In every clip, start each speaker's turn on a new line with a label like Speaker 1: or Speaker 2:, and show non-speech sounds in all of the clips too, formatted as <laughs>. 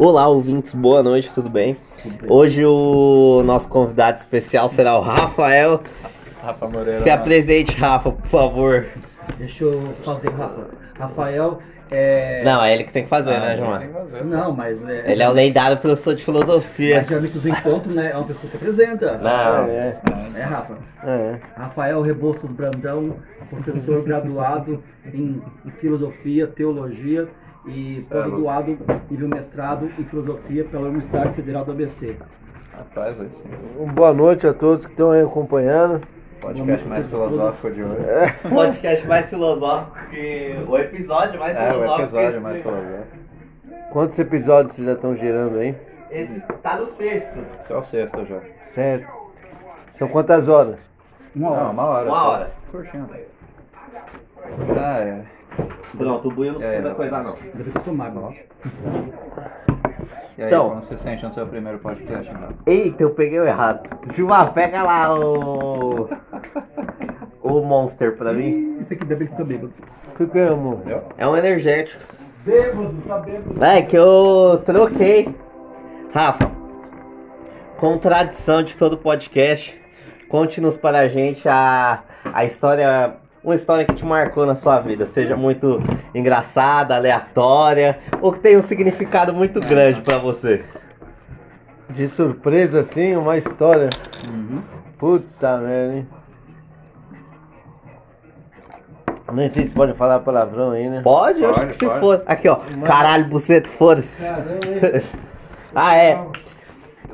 Speaker 1: Olá, ouvintes, boa noite, tudo bem? Hoje o nosso convidado especial será o Rafael.
Speaker 2: Rafa Moreira.
Speaker 1: Se apresente, Rafa, por favor.
Speaker 3: Deixa eu fazer, Rafa. Rafael é.
Speaker 1: Não, é ele que tem que fazer,
Speaker 2: Ah,
Speaker 1: né,
Speaker 2: tem
Speaker 1: João?
Speaker 2: que fazer.
Speaker 3: Não, mas é.
Speaker 1: Ele é o lendário professor de filosofia.
Speaker 3: Mas geralmente os encontros, né? É uma pessoa que apresenta.
Speaker 1: Não,
Speaker 4: É,
Speaker 3: É, Rafa.
Speaker 4: é.
Speaker 3: Rafael Rebouças Brandão, professor graduado em, em filosofia, teologia e pós-graduado nível mestrado em filosofia pela Universidade Federal do ABC.
Speaker 2: Rapaz, aí sim.
Speaker 4: Boa noite a todos que estão aí acompanhando.
Speaker 2: Podcast mais filosófico de hoje. <laughs>
Speaker 1: podcast mais filosófico que. O episódio mais
Speaker 2: É, o
Speaker 1: filosófico.
Speaker 2: episódio
Speaker 1: esse-
Speaker 2: mais filosófico.
Speaker 4: Quantos episódios vocês já estão gerando aí?
Speaker 1: Esse tá no sexto.
Speaker 2: Esse é o sexto já.
Speaker 4: Certo. São quantas horas?
Speaker 3: Uma hora.
Speaker 2: Não, uma hora.
Speaker 1: Uma
Speaker 2: só.
Speaker 1: hora.
Speaker 2: Curtindo. Ah, é.
Speaker 1: Pronto, o buio não
Speaker 2: É,
Speaker 1: precisa
Speaker 2: não.
Speaker 1: coisar, não.
Speaker 3: Ainda bem que eu sou magro, ó.
Speaker 2: E aí,
Speaker 1: Então.
Speaker 2: como você sente no seu primeiro podcast, então?
Speaker 1: Eita, eu peguei o errado. Gilmar, pega lá o. O Monster pra mim.
Speaker 3: Isso aqui eu tô bêbado.
Speaker 4: Ficamos.
Speaker 1: É um energético.
Speaker 3: Bêbado, tá bêbado.
Speaker 1: É que eu troquei. Rafa, com tradição de todo podcast, conte-nos para a gente a, a história. Uma história que te marcou na sua vida, seja muito engraçada, aleatória, ou que tenha um significado muito grande pra você.
Speaker 4: De surpresa assim, uma história.
Speaker 2: Uhum.
Speaker 4: Puta merda, hein? Nem sei se pode falar palavrão aí, né?
Speaker 1: Pode, eu acho
Speaker 2: Pode,
Speaker 1: que se
Speaker 2: pode.
Speaker 1: for. Aqui, ó. Caralho, buceta, foda-se. <laughs> ah, é.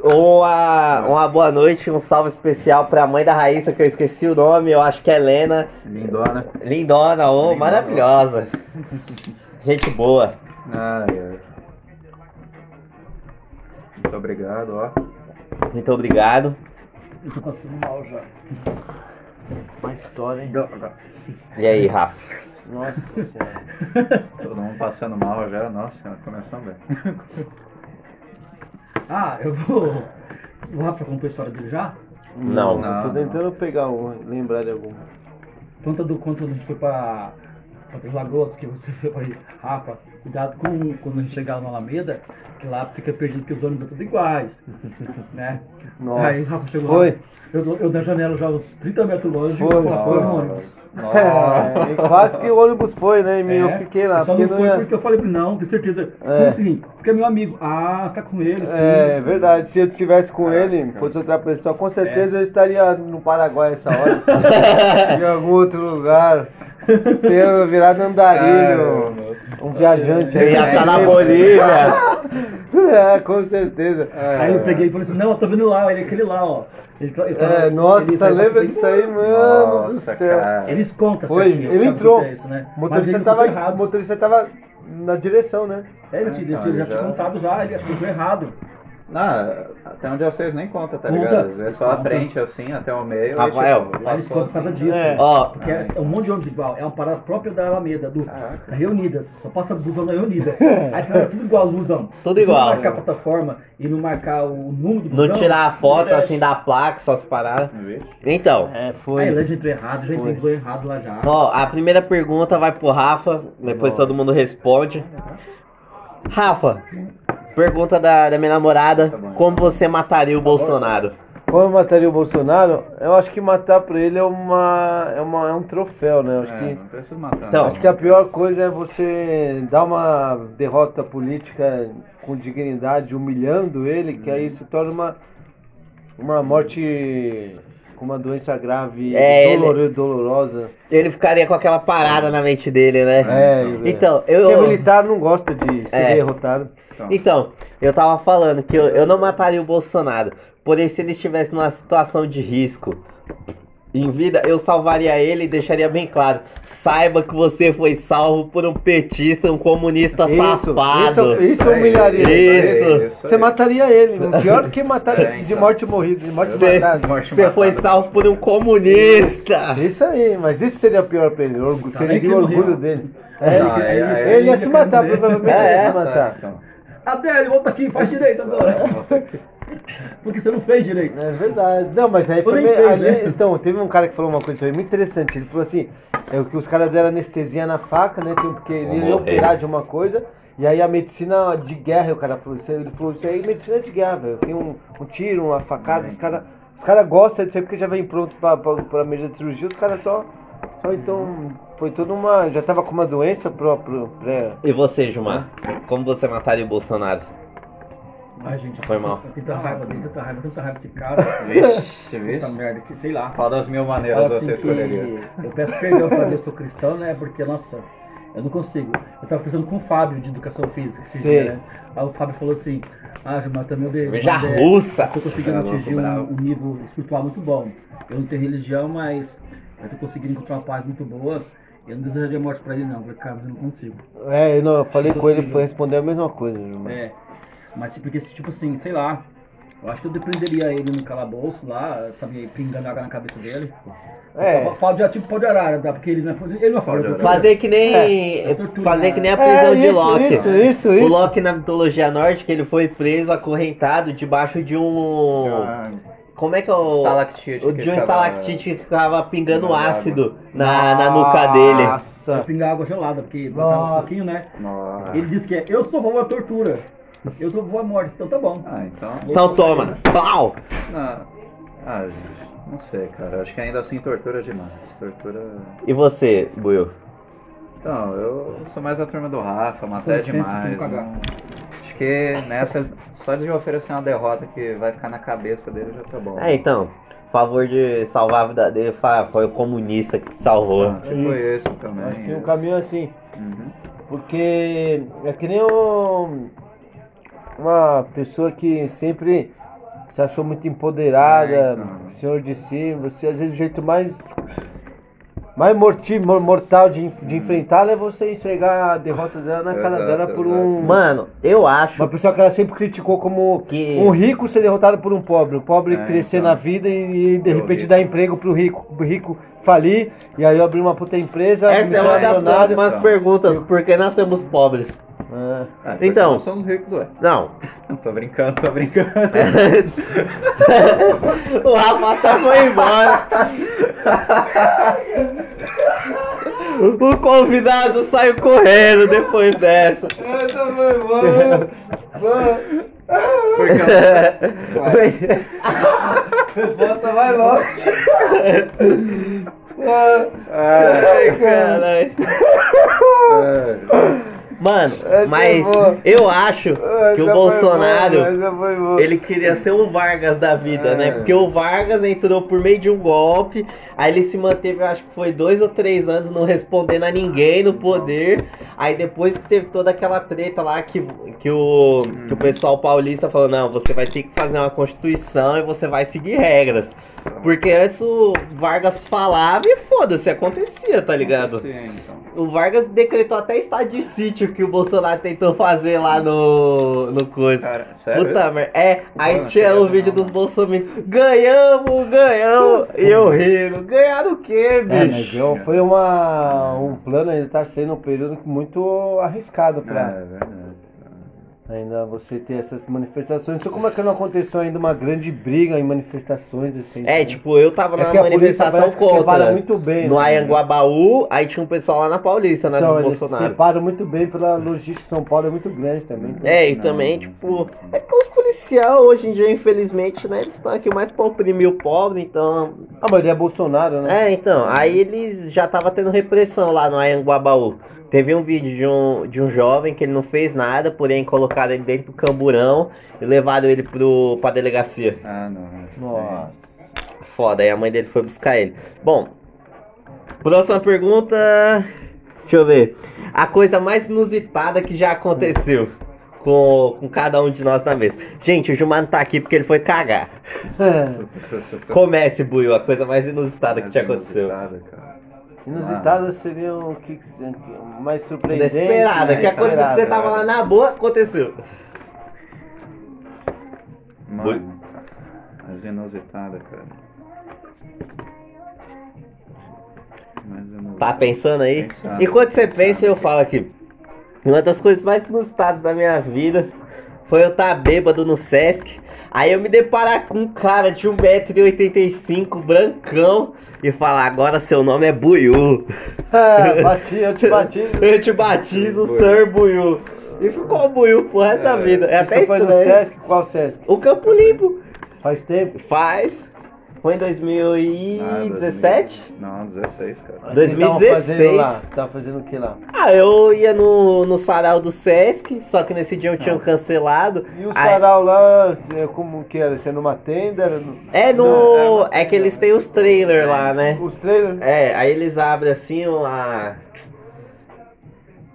Speaker 1: Uma, uma boa noite, um salve especial pra mãe da Raíssa, que eu esqueci o nome, eu acho que é Helena.
Speaker 2: Lindona.
Speaker 1: Lindona, ô,
Speaker 2: Lindona.
Speaker 1: maravilhosa. Gente boa.
Speaker 2: Ai, ai. Muito obrigado, ó.
Speaker 1: Muito obrigado.
Speaker 3: Passando mal já.
Speaker 4: Uma história, hein?
Speaker 1: E aí, Rafa?
Speaker 4: Nossa <laughs> senhora.
Speaker 2: Todo mundo passando mal já. Nossa senhora, começando bem. <laughs>
Speaker 3: Ah, eu vou. O Rafa contou a história dele já?
Speaker 1: Não.
Speaker 2: Não.
Speaker 4: Tô tentando pegar um, lembrar de algum.
Speaker 3: Conta do quanto a gente foi pra. pra Três Lagoas, que você foi pra ir. Rafa, cuidado com quando a gente chegar na Alameda, que lá fica perdido que os ônibus são tudo iguais. <laughs> né?
Speaker 4: Nossa.
Speaker 3: Aí o Rafa chegou
Speaker 4: Foi.
Speaker 3: lá. Eu, eu na janela já uns 30 metros longe
Speaker 4: Foi,
Speaker 3: e foi, foi no ônibus.
Speaker 2: Nossa. <laughs>
Speaker 4: É, quase que o ônibus foi, né? E eu
Speaker 3: É,
Speaker 4: fiquei lá.
Speaker 3: Só não foi
Speaker 4: ia-
Speaker 3: porque eu falei pra ele, não, tenho certeza.
Speaker 4: É.
Speaker 3: Como assim? Porque é meu amigo. Ah, você tá com ele, sim.
Speaker 4: É verdade, se eu estivesse com ele, fosse outra pessoa, com certeza eu estaria no Paraguai essa hora. <laughs> em algum outro lugar. Tendo virado andarilho. Um viajante aí.
Speaker 1: Ia estar na Bolívia. <laughs>
Speaker 4: É, com certeza.
Speaker 3: Aí eu peguei e falei assim, não, eu tô vendo lá, ele é aquele lá, ó. Ele, tá- ele tá-
Speaker 4: É, nossa,
Speaker 3: ele
Speaker 4: lembra disso aí, mano do
Speaker 2: Nossa,
Speaker 4: céu.
Speaker 2: cara.
Speaker 3: Eles contam
Speaker 4: Foi,
Speaker 3: certinho,
Speaker 4: ele entrou.
Speaker 3: é isso, né?
Speaker 4: O
Speaker 3: Mas
Speaker 4: motorista
Speaker 3: ele
Speaker 4: tava,
Speaker 3: errado.
Speaker 4: motorista tava na direção, né?
Speaker 3: É, ele, tinha- ele já tinha
Speaker 2: já-
Speaker 3: contado já, ele acho que errado.
Speaker 2: Não, até onde vocês nem contam, tá
Speaker 3: Conta.
Speaker 2: ligado? Vezes só a
Speaker 3: Conta.
Speaker 2: frente assim, até o meio.
Speaker 1: Rafael.
Speaker 2: aí, tipo,
Speaker 3: Lá eles
Speaker 2: passou
Speaker 3: contam por causa
Speaker 2: assim.
Speaker 3: disso.
Speaker 4: É.
Speaker 1: Ó,
Speaker 3: Porque é, é um monte de ônibus igual, é uma parada própria da Alameda, do, da Reunidas, só passa busão da Reunidas. <laughs> Aí você vai tudo igual os busão.
Speaker 1: Tudo
Speaker 3: Se você
Speaker 1: igual.
Speaker 3: não marcar a plataforma e não marcar o número do
Speaker 1: não
Speaker 3: busão,
Speaker 1: tirar a foto
Speaker 3: é,
Speaker 1: assim da placa, essas paradas. Então,
Speaker 4: É,
Speaker 3: A
Speaker 4: foi.
Speaker 3: Elândia entrou errado, já
Speaker 4: Foi.
Speaker 3: entrou errado lá já.
Speaker 1: ó, a primeira pergunta vai pro Rafa, depois
Speaker 4: Nossa.
Speaker 1: todo mundo responde. Rafa, pergunta da, da minha namorada:
Speaker 2: Tá bom.
Speaker 1: Como você mataria o Bolsonaro?
Speaker 4: Como eu mataria o Bolsonaro, eu acho que matar pra ele é uma. é, uma, é um troféu, né? Eu acho
Speaker 2: É,
Speaker 4: que.
Speaker 2: não precisa matar.
Speaker 1: Então,
Speaker 2: não.
Speaker 4: Acho que a pior coisa é você dar uma derrota política com dignidade, humilhando ele, que aí se torna uma, uma morte com uma doença grave,
Speaker 1: É, ele-
Speaker 4: doloro- dolorosa.
Speaker 1: Ele ficaria com aquela parada na mente dele, né?
Speaker 4: É,
Speaker 1: Então,
Speaker 4: Porque
Speaker 1: eu.
Speaker 4: militar não gosta de ser
Speaker 1: É.
Speaker 4: derrotado.
Speaker 2: Então,
Speaker 1: Então, eu tava falando que eu, eu não mataria o Bolsonaro. Porém, se ele estivesse numa situação de risco em vida, eu salvaria ele e deixaria bem claro. Saiba que você foi salvo por um petista, um comunista
Speaker 4: Isso,
Speaker 1: safado.
Speaker 4: isso, isso humilharia.
Speaker 1: Isso.
Speaker 2: aí,
Speaker 4: Você
Speaker 2: aí.
Speaker 4: mataria ele. <laughs> Pior do que matar
Speaker 2: É,
Speaker 4: de
Speaker 2: então.
Speaker 4: morte morrida, de morte
Speaker 1: Você,
Speaker 4: matada.
Speaker 1: Você foi salvo por um comunista.
Speaker 4: Isso aí, mas isso seria pior pra ele.
Speaker 3: Tá,
Speaker 4: feriria
Speaker 3: ele
Speaker 4: o orgulho dele. É,
Speaker 2: Não,
Speaker 4: ele,
Speaker 2: é- é-
Speaker 4: ele ia se matar, provavelmente
Speaker 1: É,
Speaker 4: ele ia
Speaker 1: é.
Speaker 4: se matar.
Speaker 2: Então,
Speaker 3: Adélio, volta aqui, faz direito agora. <laughs> Porque você não fez direito.
Speaker 4: É verdade. Não, mas aí foi
Speaker 3: fez,
Speaker 4: ali-
Speaker 3: né?
Speaker 4: Então, teve um cara que falou uma coisa também muito interessante. Ele falou assim, é o que os caras deram anestesia na faca, né? tem- Porque ele ia operar de uma coisa. E aí a medicina de guerra, o cara falou, isso aí- ele falou, isso aí é medicina de guerra, velho. Tem um, um tiro, uma facada, os caras. Os caras gostam disso aí porque já vem pronto pra, pra, pra mesa de cirurgia, os caras só. Só então. Foi toda uma. Já tava com uma doença pro, pro, pré.
Speaker 1: E você, Gilmar? Como você mataria o Bolsonaro?
Speaker 3: Ai, gente,
Speaker 1: Foi mal.
Speaker 3: Tanta raiva, tanta raiva, tanta raiva desse cara.
Speaker 2: Vixe, vixe.
Speaker 3: Puta merda, que sei lá.
Speaker 2: Qual das mil maneiras
Speaker 3: Fala
Speaker 2: você
Speaker 3: assim
Speaker 2: escolheria?
Speaker 3: eu peço perdão pra Deus, sou cristão, né? Porque, nossa, eu não consigo. Eu tava pensando com o Fábio de educação física esse
Speaker 4: Sim.
Speaker 3: dia, né? Aí o Fábio falou assim, ah, Gilmar, também eu
Speaker 1: Cerveja
Speaker 3: eu-
Speaker 1: russa.
Speaker 3: Eu tô conseguindo atingir um, um nível espiritual muito bom. Eu não tenho religião, mas eu tô conseguindo encontrar uma paz muito boa. Eu não desejaria morte pra ele, não. Eu falei, cara, eu não consigo.
Speaker 4: É, eu, não, eu falei com ele, foi responder a mesma coisa, irmão.
Speaker 3: É, mas porque, tipo assim, sei lá, eu acho que eu depreenderia ele no calabouço lá, sabe, pingando água na cabeça dele.
Speaker 4: É.
Speaker 3: Pau de, tipo pau de arara, tá? porque ele não é, ele não é fora.
Speaker 1: Fazer que nem.
Speaker 3: É, tortura,
Speaker 1: fazer que nem a
Speaker 3: né?
Speaker 1: prisão
Speaker 4: É,
Speaker 1: de
Speaker 4: isso,
Speaker 1: Loki.
Speaker 4: Isso, isso,
Speaker 1: O
Speaker 4: isso.
Speaker 1: Loki na mitologia nórdica, ele foi preso, acorrentado debaixo de um.
Speaker 2: Ah,
Speaker 1: Como é que é o.
Speaker 2: Estalactite.
Speaker 1: O de um
Speaker 2: ficava-
Speaker 1: estalactite que ficava pingando
Speaker 2: pingando
Speaker 1: ácido na, na nuca dele.
Speaker 3: Eu
Speaker 4: Nossa.
Speaker 3: pingar água gelada, porque botava
Speaker 4: Nossa.
Speaker 3: um pouquinho, né?
Speaker 2: Nossa.
Speaker 3: Ele disse que é, eu sou a favor da tortura. Eu sou favor da morte, então tá bom.
Speaker 2: Ah, então.
Speaker 1: Então toma. Pau!
Speaker 2: Não. Ah, gente, não sei, cara. Acho que ainda assim tortura demais. Tortura.
Speaker 1: E você, Buiu?
Speaker 2: Então, eu sou mais a turma do Rafa,
Speaker 3: Com licença,
Speaker 2: demais.
Speaker 3: que cagar.
Speaker 2: não- que nessa, só de oferecer uma derrota que vai ficar na cabeça dele já tá bom.
Speaker 1: É, então. Favor de salvar a vida dele, foi o comunista que te salvou.
Speaker 2: Ah, tipo
Speaker 4: Isso.
Speaker 2: isso também.
Speaker 4: Acho que um
Speaker 2: isso.
Speaker 4: caminho assim.
Speaker 2: Uhum.
Speaker 4: Porque é que nem um- uma pessoa que sempre se achou muito empoderada,
Speaker 2: É, então.
Speaker 4: senhor de si, você às vezes o jeito mais mais morti, mor- mortal de, de enfrentá-la é você esfregar a derrota dela na cara
Speaker 2: Exato,
Speaker 4: dela por um
Speaker 1: Mano, eu acho
Speaker 4: uma pessoa que ela sempre criticou como
Speaker 1: que.
Speaker 4: um rico ser derrotado por um pobre, o pobre
Speaker 2: É,
Speaker 4: crescer
Speaker 2: então.
Speaker 4: na vida e, e, de
Speaker 2: Eu
Speaker 4: repente
Speaker 2: vi.
Speaker 4: dar emprego pro rico, pro rico falir e aí abrir uma puta empresa,
Speaker 1: Essa é uma das
Speaker 4: milionário.
Speaker 1: próximas perguntas. Por que nascemos pobres?
Speaker 4: É.
Speaker 2: Ah,
Speaker 1: Então.
Speaker 2: Nós somos ricos, ué.
Speaker 1: Não.
Speaker 2: Tô brincando, tô brincando. <laughs>
Speaker 1: o Rafa até foi embora. O convidado saiu correndo depois dessa.
Speaker 4: Essa foi boa. boa.
Speaker 2: Porque
Speaker 4: Resposta vai logo.
Speaker 1: Ai, caralho. Mano,
Speaker 4: Essa
Speaker 1: mas
Speaker 4: boa.
Speaker 1: eu acho que o Bolsonaro.
Speaker 4: Ele...
Speaker 1: Ele queria ser o Vargas da vida,
Speaker 2: É.
Speaker 1: né? Porque o Vargas entrou por meio de um golpe, aí ele se manteve, acho que foi dois ou três anos não respondendo a ninguém no poder. Aí depois que teve toda aquela treta lá que, que, o, que o pessoal paulista falou, não, você vai ter que fazer uma constituição e você vai seguir regras. Porque antes o Vargas falava e foda-se, acontecia, tá ligado?
Speaker 2: Sim, então.
Speaker 1: O Vargas decretou até estado de sítio que o Bolsonaro tentou fazer lá no, no coisa.
Speaker 2: Cara, sério?
Speaker 1: Puta merda. É, aí tinha o vídeo
Speaker 2: não.
Speaker 1: dos bolsominions. Ganhamos, ganhamos. <laughs> E eu rindo. Ganharam o quê,
Speaker 4: É, mas
Speaker 1: bicho?
Speaker 4: eu- foi uma, um plano, ainda tá sendo um período muito arriscado
Speaker 2: É,
Speaker 4: pra
Speaker 2: é verdade.
Speaker 4: Ainda você ter essas manifestações. Sei como é que não aconteceu ainda uma grande briga em manifestações assim.
Speaker 1: É, tipo, eu tava
Speaker 4: É
Speaker 1: na manifestação
Speaker 4: separa
Speaker 1: contra.
Speaker 4: muito bem.
Speaker 1: No
Speaker 4: né?
Speaker 1: Ayanguabaú, aí tinha um pessoal lá na Paulista, né?
Speaker 4: Então, eles
Speaker 1: Bolsonaro.
Speaker 4: separam muito bem pela logística. São Paulo é muito grande também. então-
Speaker 1: É, e
Speaker 2: Não,
Speaker 1: também,
Speaker 2: não,
Speaker 1: tipo, é porque os policiais hoje em dia, infelizmente, né, eles estão aqui mais pra oprimir o pobre, então.
Speaker 4: Ah, mas ele é Bolsonaro, né?
Speaker 1: É, então, aí eles já tava tendo repressão lá no Ayanguabaú. Teve um vídeo de um, de um jovem que ele não fez nada, porém colocaram ele dentro do camburão e levaram ele pro, pra delegacia.
Speaker 2: Ah, não.
Speaker 4: Nossa.
Speaker 1: Foda, aí a mãe dele foi buscar ele. Bom, próxima pergunta. Deixa eu ver. A coisa mais inusitada que já aconteceu com, com cada um de nós na mesa. Gente, o Gilmar não tá aqui porque ele foi cagar. Comece, Buiu, a coisa mais inusitada que te aconteceu.
Speaker 2: Inusitada, cara.
Speaker 4: Inusitadas seriam o que, mais surpreendente.
Speaker 1: Inesperada,
Speaker 4: né?
Speaker 1: que aconteceu que você tava lá na boa, aconteceu.
Speaker 2: Mano, mais inusitada, cara. Inusitada.
Speaker 1: Tá pensando aí?
Speaker 2: Pensando,
Speaker 1: Enquanto você
Speaker 2: pensando.
Speaker 1: pensa, eu falo aqui. Uma das coisas mais inusitadas da minha vida foi eu estar bêbado no Sesc. Aí eu me deparar com um cara de 1,85m, brancão, e falar, agora seu nome é Buiu.
Speaker 4: É, bati, eu te bati. <laughs>
Speaker 1: Eu te batizo,
Speaker 2: Buiu.
Speaker 1: Sir Buiu. E ficou Buiu pro resto da vida. É até
Speaker 4: Você foi no. Sesc? Qual Sesc?
Speaker 1: O Campo Limpo
Speaker 4: Faz tempo?
Speaker 1: faz. Foi em
Speaker 2: Ah,
Speaker 1: 2017?
Speaker 2: 2000. Não, 16, cara.
Speaker 4: O que vocês tavam
Speaker 1: 2016.
Speaker 4: fazendo lá? Você tava fazendo o que lá?
Speaker 1: Ah, eu ia no, no sarau do Sesc, só que nesse dia eu tinha cancelado.
Speaker 4: E o
Speaker 1: Aí-
Speaker 4: sarau lá, é, como que era? Você numa tenda? Era no-
Speaker 1: É no.
Speaker 2: Não,
Speaker 1: É que eles têm os trailers lá, né?
Speaker 4: Os trailers?
Speaker 1: É, aí eles abrem assim uma.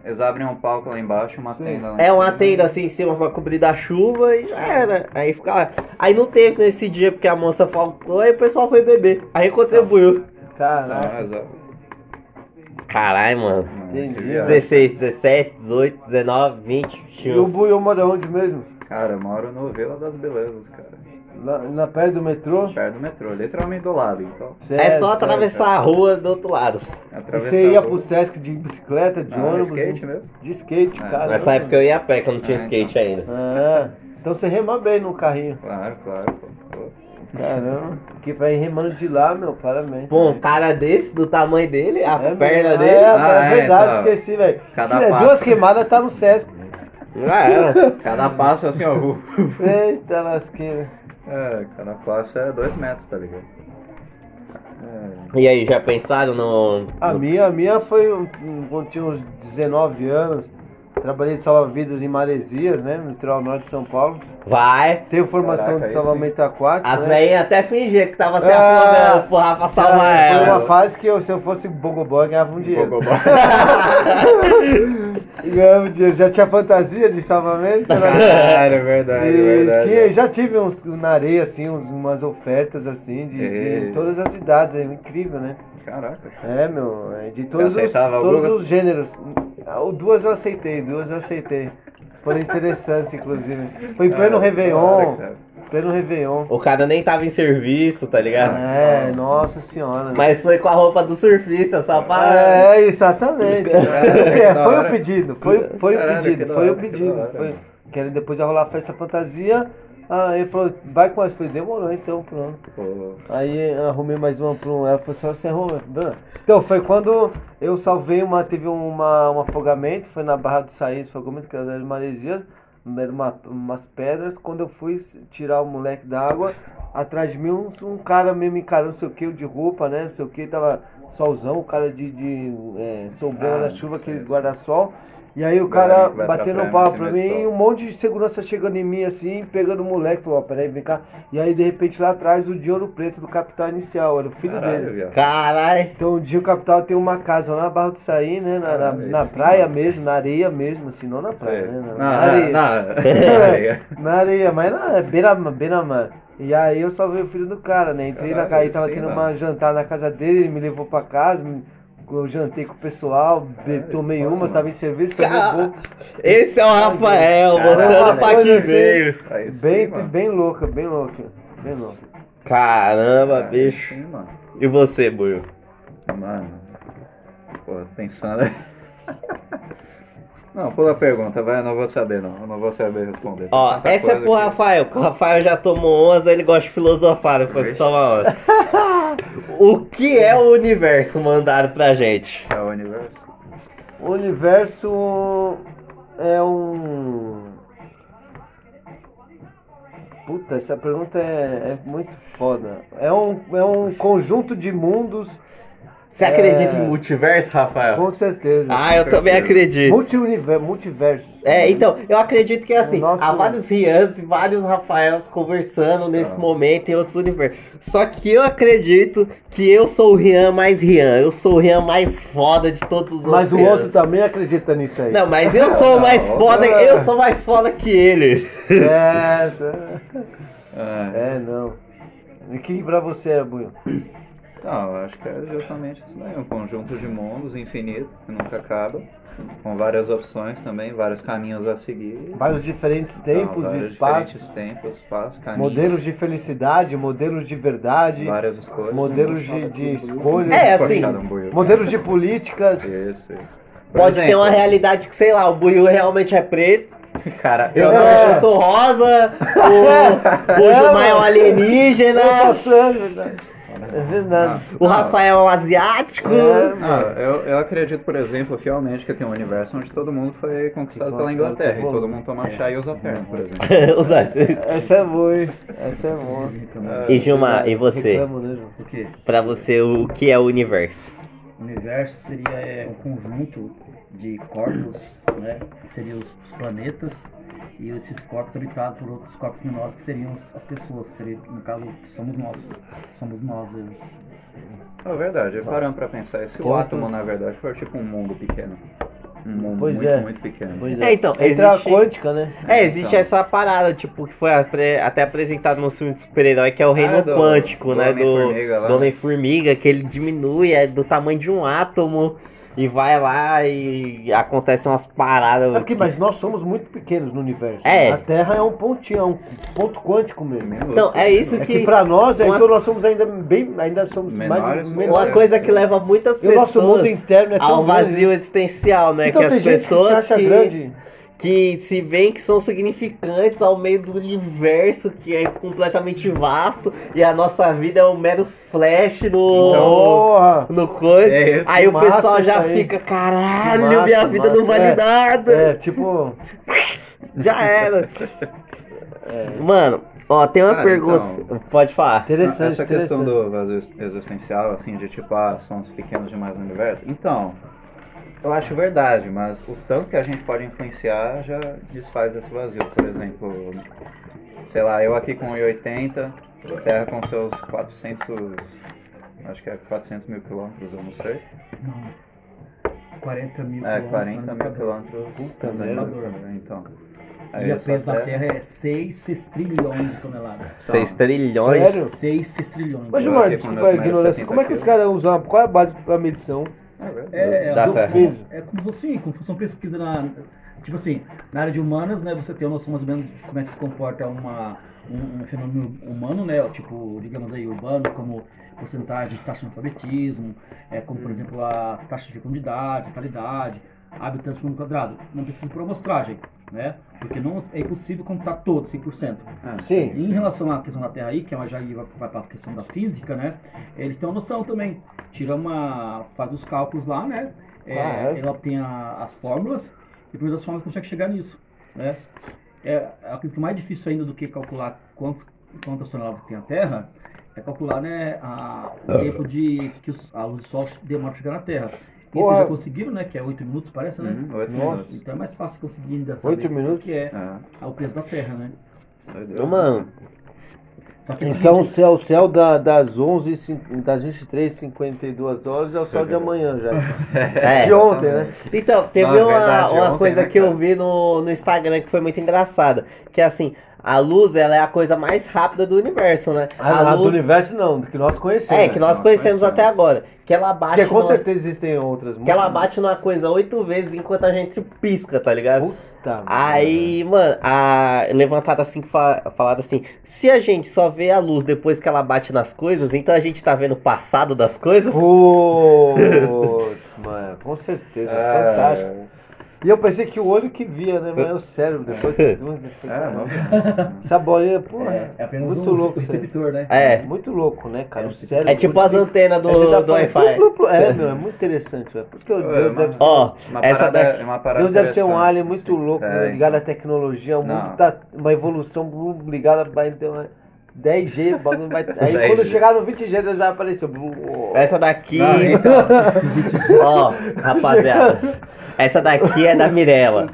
Speaker 2: Eles abrem um palco lá embaixo e uma
Speaker 4: Sim.
Speaker 2: tenda lá.
Speaker 1: É uma tenda assim em cima pra cobrir da chuva e já era. Aí fica lá. Aí não teve nesse dia porque a moça faltou, aí o pessoal foi beber. Aí contribuiu.
Speaker 2: Não, exato.
Speaker 1: Caralho, mano.
Speaker 4: Entendi.
Speaker 2: que viagem.
Speaker 1: 16, 17, 18, 19, 20,
Speaker 4: E o
Speaker 1: 21.
Speaker 4: Buiu mora onde mesmo?
Speaker 2: Cara, eu moro no Vila das Belezas, cara.
Speaker 4: Lá, na perto do metrô?
Speaker 2: Perto do metrô, literalmente do lado, então.
Speaker 1: É
Speaker 4: Certo,
Speaker 1: só
Speaker 4: certo.
Speaker 1: atravessar a rua do outro lado.
Speaker 4: E
Speaker 2: Atravessar
Speaker 4: você ia pro Sesc de bicicleta, de
Speaker 2: Não,
Speaker 4: ônibus?
Speaker 2: skate mesmo.
Speaker 4: De skate,
Speaker 2: É.
Speaker 4: cara.
Speaker 1: Nessa época eu ia a pé, que eu não tinha
Speaker 2: Ah,
Speaker 1: skate ainda.
Speaker 4: Ah, então você rema bem no carrinho.
Speaker 2: Claro, claro.
Speaker 4: Caramba. Que pra ir remando de lá, meu, parabéns.
Speaker 1: Pô, um cara desse, do tamanho dele, a
Speaker 4: É
Speaker 1: perna
Speaker 4: mesmo.
Speaker 1: dele.
Speaker 4: É,
Speaker 2: Ah,
Speaker 4: é
Speaker 2: é,
Speaker 4: verdade,
Speaker 2: então.
Speaker 4: esqueci, velho.
Speaker 2: Cada
Speaker 4: Filha,
Speaker 2: passo.
Speaker 4: Duas queimadas tá no Sesc.
Speaker 1: Já era.
Speaker 2: Cada passo é assim, ó. uh.
Speaker 4: Eita lasqueira.
Speaker 2: É, cada passo é dois metros, tá ligado? É.
Speaker 1: E aí, já pensaram no.
Speaker 4: A minha, a minha foi quando tinha uns 19 anos. Trabalhei de salva-vidas em Maresias, né? No litoral norte de São Paulo.
Speaker 1: Vai.
Speaker 4: Tenho formação
Speaker 2: Caraca,
Speaker 4: de salvamento aquático.
Speaker 1: As
Speaker 4: né?
Speaker 1: velhinhas até fingiam que tava se
Speaker 4: É.
Speaker 1: afogando pro Rafa salvar
Speaker 4: Cara, Foi uma fase que eu, se eu fosse Bogobó, eu ganhava um <laughs> dinheiro.
Speaker 2: Bogobó. <laughs>
Speaker 4: Dinheiro. Já tinha fantasia de salvamento? <laughs>
Speaker 2: Caralho, é verdade, é
Speaker 4: E
Speaker 2: verdade.
Speaker 4: tinha, já tive uns, na areia, assim, umas ofertas, assim, de, de todas as idades. É incrível, né?
Speaker 2: Caraca.
Speaker 4: É, meu, é de todos, os, todos os gêneros. Ah, Duas eu aceitei, duas eu aceitei. Foram interessantes, inclusive. Foi em pleno
Speaker 2: Ah,
Speaker 4: Réveillon.
Speaker 2: claro.
Speaker 4: Pleno Réveillon.
Speaker 1: O cara nem tava em serviço, tá ligado?
Speaker 4: É, nossa senhora.
Speaker 1: Mas foi com a roupa do surfista, só pra.
Speaker 4: É, exatamente. <laughs>
Speaker 2: Caralho,
Speaker 4: É, foi o pedido, foi, foi o pedido, foi o
Speaker 2: que
Speaker 4: pedido. Foi, que era depois ia rolar a festa fantasia. Ah, ele falou, vai com nós. Eu falei, demorou então, pronto.
Speaker 2: Pô,
Speaker 4: Aí arrumei mais uma pra um. Ela falou, só você arruma. Então, foi quando eu salvei uma. Teve uma, um afogamento, foi na Barra do Saí, afogamento, que era de Maresias. Uma, umas pedras. Quando eu fui tirar o moleque da água, atrás de mim um, um cara mesmo encarando, não sei o que, de roupa, né? Não sei o que, tava solzão, o cara de, de é, sombreira
Speaker 2: Ah,
Speaker 4: na chuva, aquele guarda-sol. E aí o cara batendo um pau
Speaker 2: no
Speaker 4: pra mim, um monte de segurança chegando em mim assim, pegando o moleque, falou, ó, peraí, vem cá. E aí de repente lá atrás o de ouro preto do capital inicial, era o filho
Speaker 2: Caralho,
Speaker 4: dele.
Speaker 1: Caralho.
Speaker 4: Então o dia o capital tem uma casa lá na Barra do Saí, né? Na, na, na praia mesmo, na areia mesmo, assim, não na praia,
Speaker 2: Sei.
Speaker 4: né? Na, na areia.
Speaker 2: não. Areia. <laughs> <laughs>
Speaker 4: Na areia, mas na é beira, beira mar. E aí eu salvei o filho do cara, né? Entrei na
Speaker 2: Caralho,
Speaker 4: casa, tava
Speaker 2: sim,
Speaker 4: tendo
Speaker 2: mano.
Speaker 4: uma jantar na casa dele, ele me levou pra casa, me- eu jantei com o pessoal, tomei uma, tava em serviço, tomei
Speaker 1: Cara,
Speaker 4: pouco.
Speaker 1: Esse é o Rafael, mostrando pra que
Speaker 4: assim.
Speaker 1: veio.
Speaker 2: Aí sim,
Speaker 4: Bem,
Speaker 2: mano.
Speaker 4: bem louca, bem louca, bem louca.
Speaker 1: Caramba, bicho.
Speaker 2: Sim, mano.
Speaker 1: E você, Buio?
Speaker 2: Mano. Pô, pensando. <laughs> Não, pula a pergunta, vai, eu não vou saber não. Eu não vou saber responder.
Speaker 1: Ó,
Speaker 2: tanta
Speaker 1: essa é pro
Speaker 2: que-
Speaker 1: Rafael, que o Rafael já tomou 11, ele gosta de filosofar depois de tomar 11. o que é o universo mandado pra gente?
Speaker 2: É o universo.
Speaker 4: O universo é um. Puta, essa pergunta é, é muito foda. É um, é um conjunto de mundos,
Speaker 1: Você acredita
Speaker 4: É.
Speaker 1: em multiverso, Rafael?
Speaker 4: com certeza.
Speaker 1: Ah, eu também acredito.
Speaker 4: Multi-universo, multiversos.
Speaker 1: É, então, eu acredito que assim,
Speaker 4: O nosso-
Speaker 1: há vários Rians e vários Rafaels conversando nesse
Speaker 2: Ah.
Speaker 1: momento em outros universos. Só que eu acredito que eu sou o Rian mais Rian. Eu sou o Rian mais foda de todos os
Speaker 4: Mas o
Speaker 1: outros.
Speaker 4: outro também acredita nisso aí.
Speaker 1: Não, mas eu sou o <laughs> mais
Speaker 2: Não,
Speaker 1: foda,
Speaker 4: não.
Speaker 1: eu sou mais foda que ele.
Speaker 4: É,
Speaker 2: Ah, <laughs>
Speaker 4: é, não. E o que pra você é, Buio?
Speaker 2: Não, eu acho que é justamente isso daí, um conjunto de mundos infinito, que nunca acaba, com várias opções também, vários caminhos a seguir.
Speaker 4: Vários diferentes tempos
Speaker 2: Então,
Speaker 4: e
Speaker 2: vários
Speaker 4: espaços.
Speaker 2: diferentes tempos, espaços, caminhos,
Speaker 4: Modelos de felicidade, modelos de verdade,
Speaker 2: várias escolhas.
Speaker 4: modelos de, de escolha,
Speaker 1: É, assim,
Speaker 4: modelos de políticas.
Speaker 2: Isso. Por
Speaker 1: Pode ter
Speaker 2: exemplo,
Speaker 1: uma realidade que, sei lá, o Buiu realmente é preto
Speaker 2: Cara,
Speaker 1: Eu,
Speaker 2: eu,
Speaker 1: sou,
Speaker 4: É.
Speaker 1: eu sou rosa, o, o
Speaker 4: É,
Speaker 1: Gilmar é um alienígena,
Speaker 4: Eu sou sangue, é verdade. É verdade.
Speaker 1: o Rafael é um asiático.
Speaker 4: É,
Speaker 2: Não, eu, eu acredito, por exemplo, fielmente que tem um universo onde todo mundo foi conquistado pela Inglaterra e todo mundo toma chá e usa perna, por exemplo. <laughs>
Speaker 1: Os as-
Speaker 4: Essa é boa, hein? Essa é boa.
Speaker 1: e Gilmar, e você?
Speaker 4: Reclamo, né?
Speaker 3: O quê?
Speaker 1: Pra você, o que é o universo?
Speaker 3: O universo seria é, um conjunto de corpos, né? Seriam os planetas. E esses corpos habitados por outros corpos menores que seriam as- as pessoas, que seria, no caso, somos nós. Somos nós. eles.
Speaker 2: É verdade, parando pra pensar, se o
Speaker 4: Ponto.
Speaker 2: átomo, na verdade, for tipo um mundo pequeno. Um mundo
Speaker 4: Pois
Speaker 2: muito,
Speaker 4: é.
Speaker 2: muito pequeno.
Speaker 4: Pois
Speaker 1: É, então,
Speaker 4: Entra
Speaker 1: existe-
Speaker 4: a quântica, né?
Speaker 1: É, existe
Speaker 2: Então.
Speaker 1: essa parada, tipo, que foi apre- até apresentado no filme de super-herói, que é o reino
Speaker 2: Ah, do-
Speaker 1: quântico,
Speaker 2: do
Speaker 1: né? Do,
Speaker 2: Homem-Formiga lá.
Speaker 1: do Homem-Formiga, que ele diminui, é do tamanho de um átomo, e vai lá e acontecem umas paradas.
Speaker 4: É porque, mas nós somos muito pequenos no universo.
Speaker 1: É.
Speaker 4: A Terra é um pontinho, é um ponto quântico mesmo.
Speaker 1: Então, é isso
Speaker 4: É
Speaker 1: que.
Speaker 4: que pra nós,
Speaker 1: uma-
Speaker 4: então nós somos ainda bem, ainda somos
Speaker 2: Menores,
Speaker 4: mais menores.
Speaker 1: Uma coisa que leva muitas
Speaker 4: E o nosso mundo
Speaker 1: pessoas
Speaker 4: interno é tão
Speaker 1: ao
Speaker 4: grande.
Speaker 1: vazio existencial, né?
Speaker 4: Então
Speaker 1: que
Speaker 4: tem
Speaker 1: as
Speaker 4: gente que se
Speaker 1: pessoas
Speaker 4: acha
Speaker 1: que,
Speaker 4: grande.
Speaker 1: Que se veem que são significantes ao meio do universo que é completamente vasto e a nossa vida é um mero flash no,
Speaker 4: Porra!
Speaker 1: no coisa.
Speaker 2: É
Speaker 1: aí o pessoal já fica, caralho,
Speaker 4: Massa,
Speaker 1: minha vida não
Speaker 4: massa.
Speaker 1: vale
Speaker 4: É,
Speaker 1: nada.
Speaker 4: É, tipo, <laughs>
Speaker 1: Já era. Mano, ó, tem uma
Speaker 2: Cara,
Speaker 1: pergunta.
Speaker 2: então-
Speaker 1: Pode falar.
Speaker 4: interessante,
Speaker 2: Essa questão
Speaker 4: interessante.
Speaker 2: do vazio existencial, assim, de tipo, ah, somos pequenos demais no universo. Então, eu acho verdade, mas o tanto que a gente pode influenciar já desfaz esse vazio. Por exemplo, sei lá, eu aqui com 1,80, Terra com seus 400, acho que é 400 mil quilômetros, eu não sei.
Speaker 3: Não. 40 mil
Speaker 2: É,
Speaker 3: quilômetros
Speaker 2: 40 mil
Speaker 3: quilômetros.
Speaker 4: Puta
Speaker 3: merda.
Speaker 2: né? Então.
Speaker 3: E
Speaker 2: Aí
Speaker 3: a
Speaker 2: essa
Speaker 3: peso da Terra é 6 trilhões de toneladas.
Speaker 1: 6 trilhões.
Speaker 4: Sério?
Speaker 3: 6 trilhões.
Speaker 4: Mas, Gilmar, desculpa a ignorância,
Speaker 2: 70
Speaker 4: como é que os caras usam? Qual é a base pra medição
Speaker 2: É verdade.
Speaker 3: É, é,
Speaker 1: Da
Speaker 3: do-
Speaker 1: Terra.
Speaker 4: peso?
Speaker 3: É como se fosse, como se fosse uma pesquisa na. Tipo assim, na área de humanas, né, você tem uma noção mais ou menos de como é que se comporta uma, um, um fenômeno humano, né? Tipo, digamos aí, urbano, como porcentagem de taxa de analfabetismo, é, como por exemplo a taxa de fecundidade, natalidade, habitantes por um quadrado. Uma pesquisa por amostragem, né? Porque não é impossível contar todos, 100%.
Speaker 2: Ah,
Speaker 4: Sim.
Speaker 3: Em relação à questão da Terra aí, que é uma já vai, para a questão da física, né? Eles têm uma noção também. Tira uma. faz os cálculos lá, né? É,
Speaker 4: Ah, é?
Speaker 3: Ela tem a- as fórmulas e por das fórmulas consegue chegar nisso. Né? É, acredito que mais difícil ainda do que calcular quantos, quantas toneladas tem a Terra é calcular né, a, o tempo de que os, a luz do Sol demora para chegar na Terra. Isso
Speaker 4: Porra.
Speaker 3: eles já conseguiram, né? Que é 8 minutos, parece, né?
Speaker 2: Uhum, oito
Speaker 4: Nossa.
Speaker 2: minutos.
Speaker 3: Então é mais fácil conseguir ainda saber
Speaker 4: Oito minutos?
Speaker 3: o que é
Speaker 2: É,
Speaker 3: o peso da Terra, né?
Speaker 1: Ô, Mano,
Speaker 3: Só que é o
Speaker 4: Então céu, o céu da- das 11 cin- das 23 52 horas é o céu de amanhã já. <laughs>
Speaker 1: é.
Speaker 4: De ontem, né?
Speaker 1: Então, teve
Speaker 2: Não,
Speaker 1: uma,
Speaker 2: verdade,
Speaker 1: uma
Speaker 2: ontem,
Speaker 1: coisa
Speaker 2: né,
Speaker 1: que eu vi no, no Instagram que foi muito engraçada. Que é assim, a luz ela é a coisa mais rápida do universo, né?
Speaker 4: A, a do
Speaker 1: luz,
Speaker 4: universo não, que nós conhecemos.
Speaker 1: é, que nós
Speaker 2: nós
Speaker 1: conhecemos
Speaker 2: conhecemos.
Speaker 1: até agora. Que ela bate
Speaker 4: Porque com
Speaker 1: numa,
Speaker 4: certeza existem outras.
Speaker 1: que ela bate numa coisa oito vezes enquanto a gente pisca, tá ligado?
Speaker 4: Puta
Speaker 1: Aí, mano, a levantada assim, fa- falaram assim: se a gente só vê a luz depois que ela bate nas coisas, então a gente tá vendo o passado das coisas?
Speaker 4: Putz, <laughs> mano, com certeza.
Speaker 2: É,
Speaker 4: Fantástico. E eu pensei que o olho que via, né? Mas é o cérebro depois.
Speaker 2: É,
Speaker 4: É,
Speaker 2: não.
Speaker 4: Essa bolinha, porra.
Speaker 3: É, é apenas
Speaker 4: muito
Speaker 3: um
Speaker 4: louco.
Speaker 3: receptor, né?
Speaker 1: É.
Speaker 4: Muito louco, né, cara?
Speaker 3: É,
Speaker 4: O cérebro.
Speaker 1: É tipo as antenas do,
Speaker 4: A tá
Speaker 1: do Wi-Fi.
Speaker 4: É, meu, é muito interessante, velho. Por isso que eu,
Speaker 2: É,
Speaker 4: Deus, deve,
Speaker 1: Ó,
Speaker 2: Uma
Speaker 1: essa
Speaker 2: parada-
Speaker 1: daqui.
Speaker 2: é uma parada
Speaker 4: Deus deve ser um alien muito louco,
Speaker 2: É,
Speaker 4: né, ligado à
Speaker 2: então.
Speaker 4: tecnologia. O mundo tá uma evolução ligada uma 10G, o bagulho vai. <laughs> Aí
Speaker 2: 10G.
Speaker 4: quando chegar no 20G, Deus vai aparecer.
Speaker 1: Essa daqui.
Speaker 2: Não, então, <laughs>
Speaker 1: Ó, rapaziada. Essa daqui é da Mirella.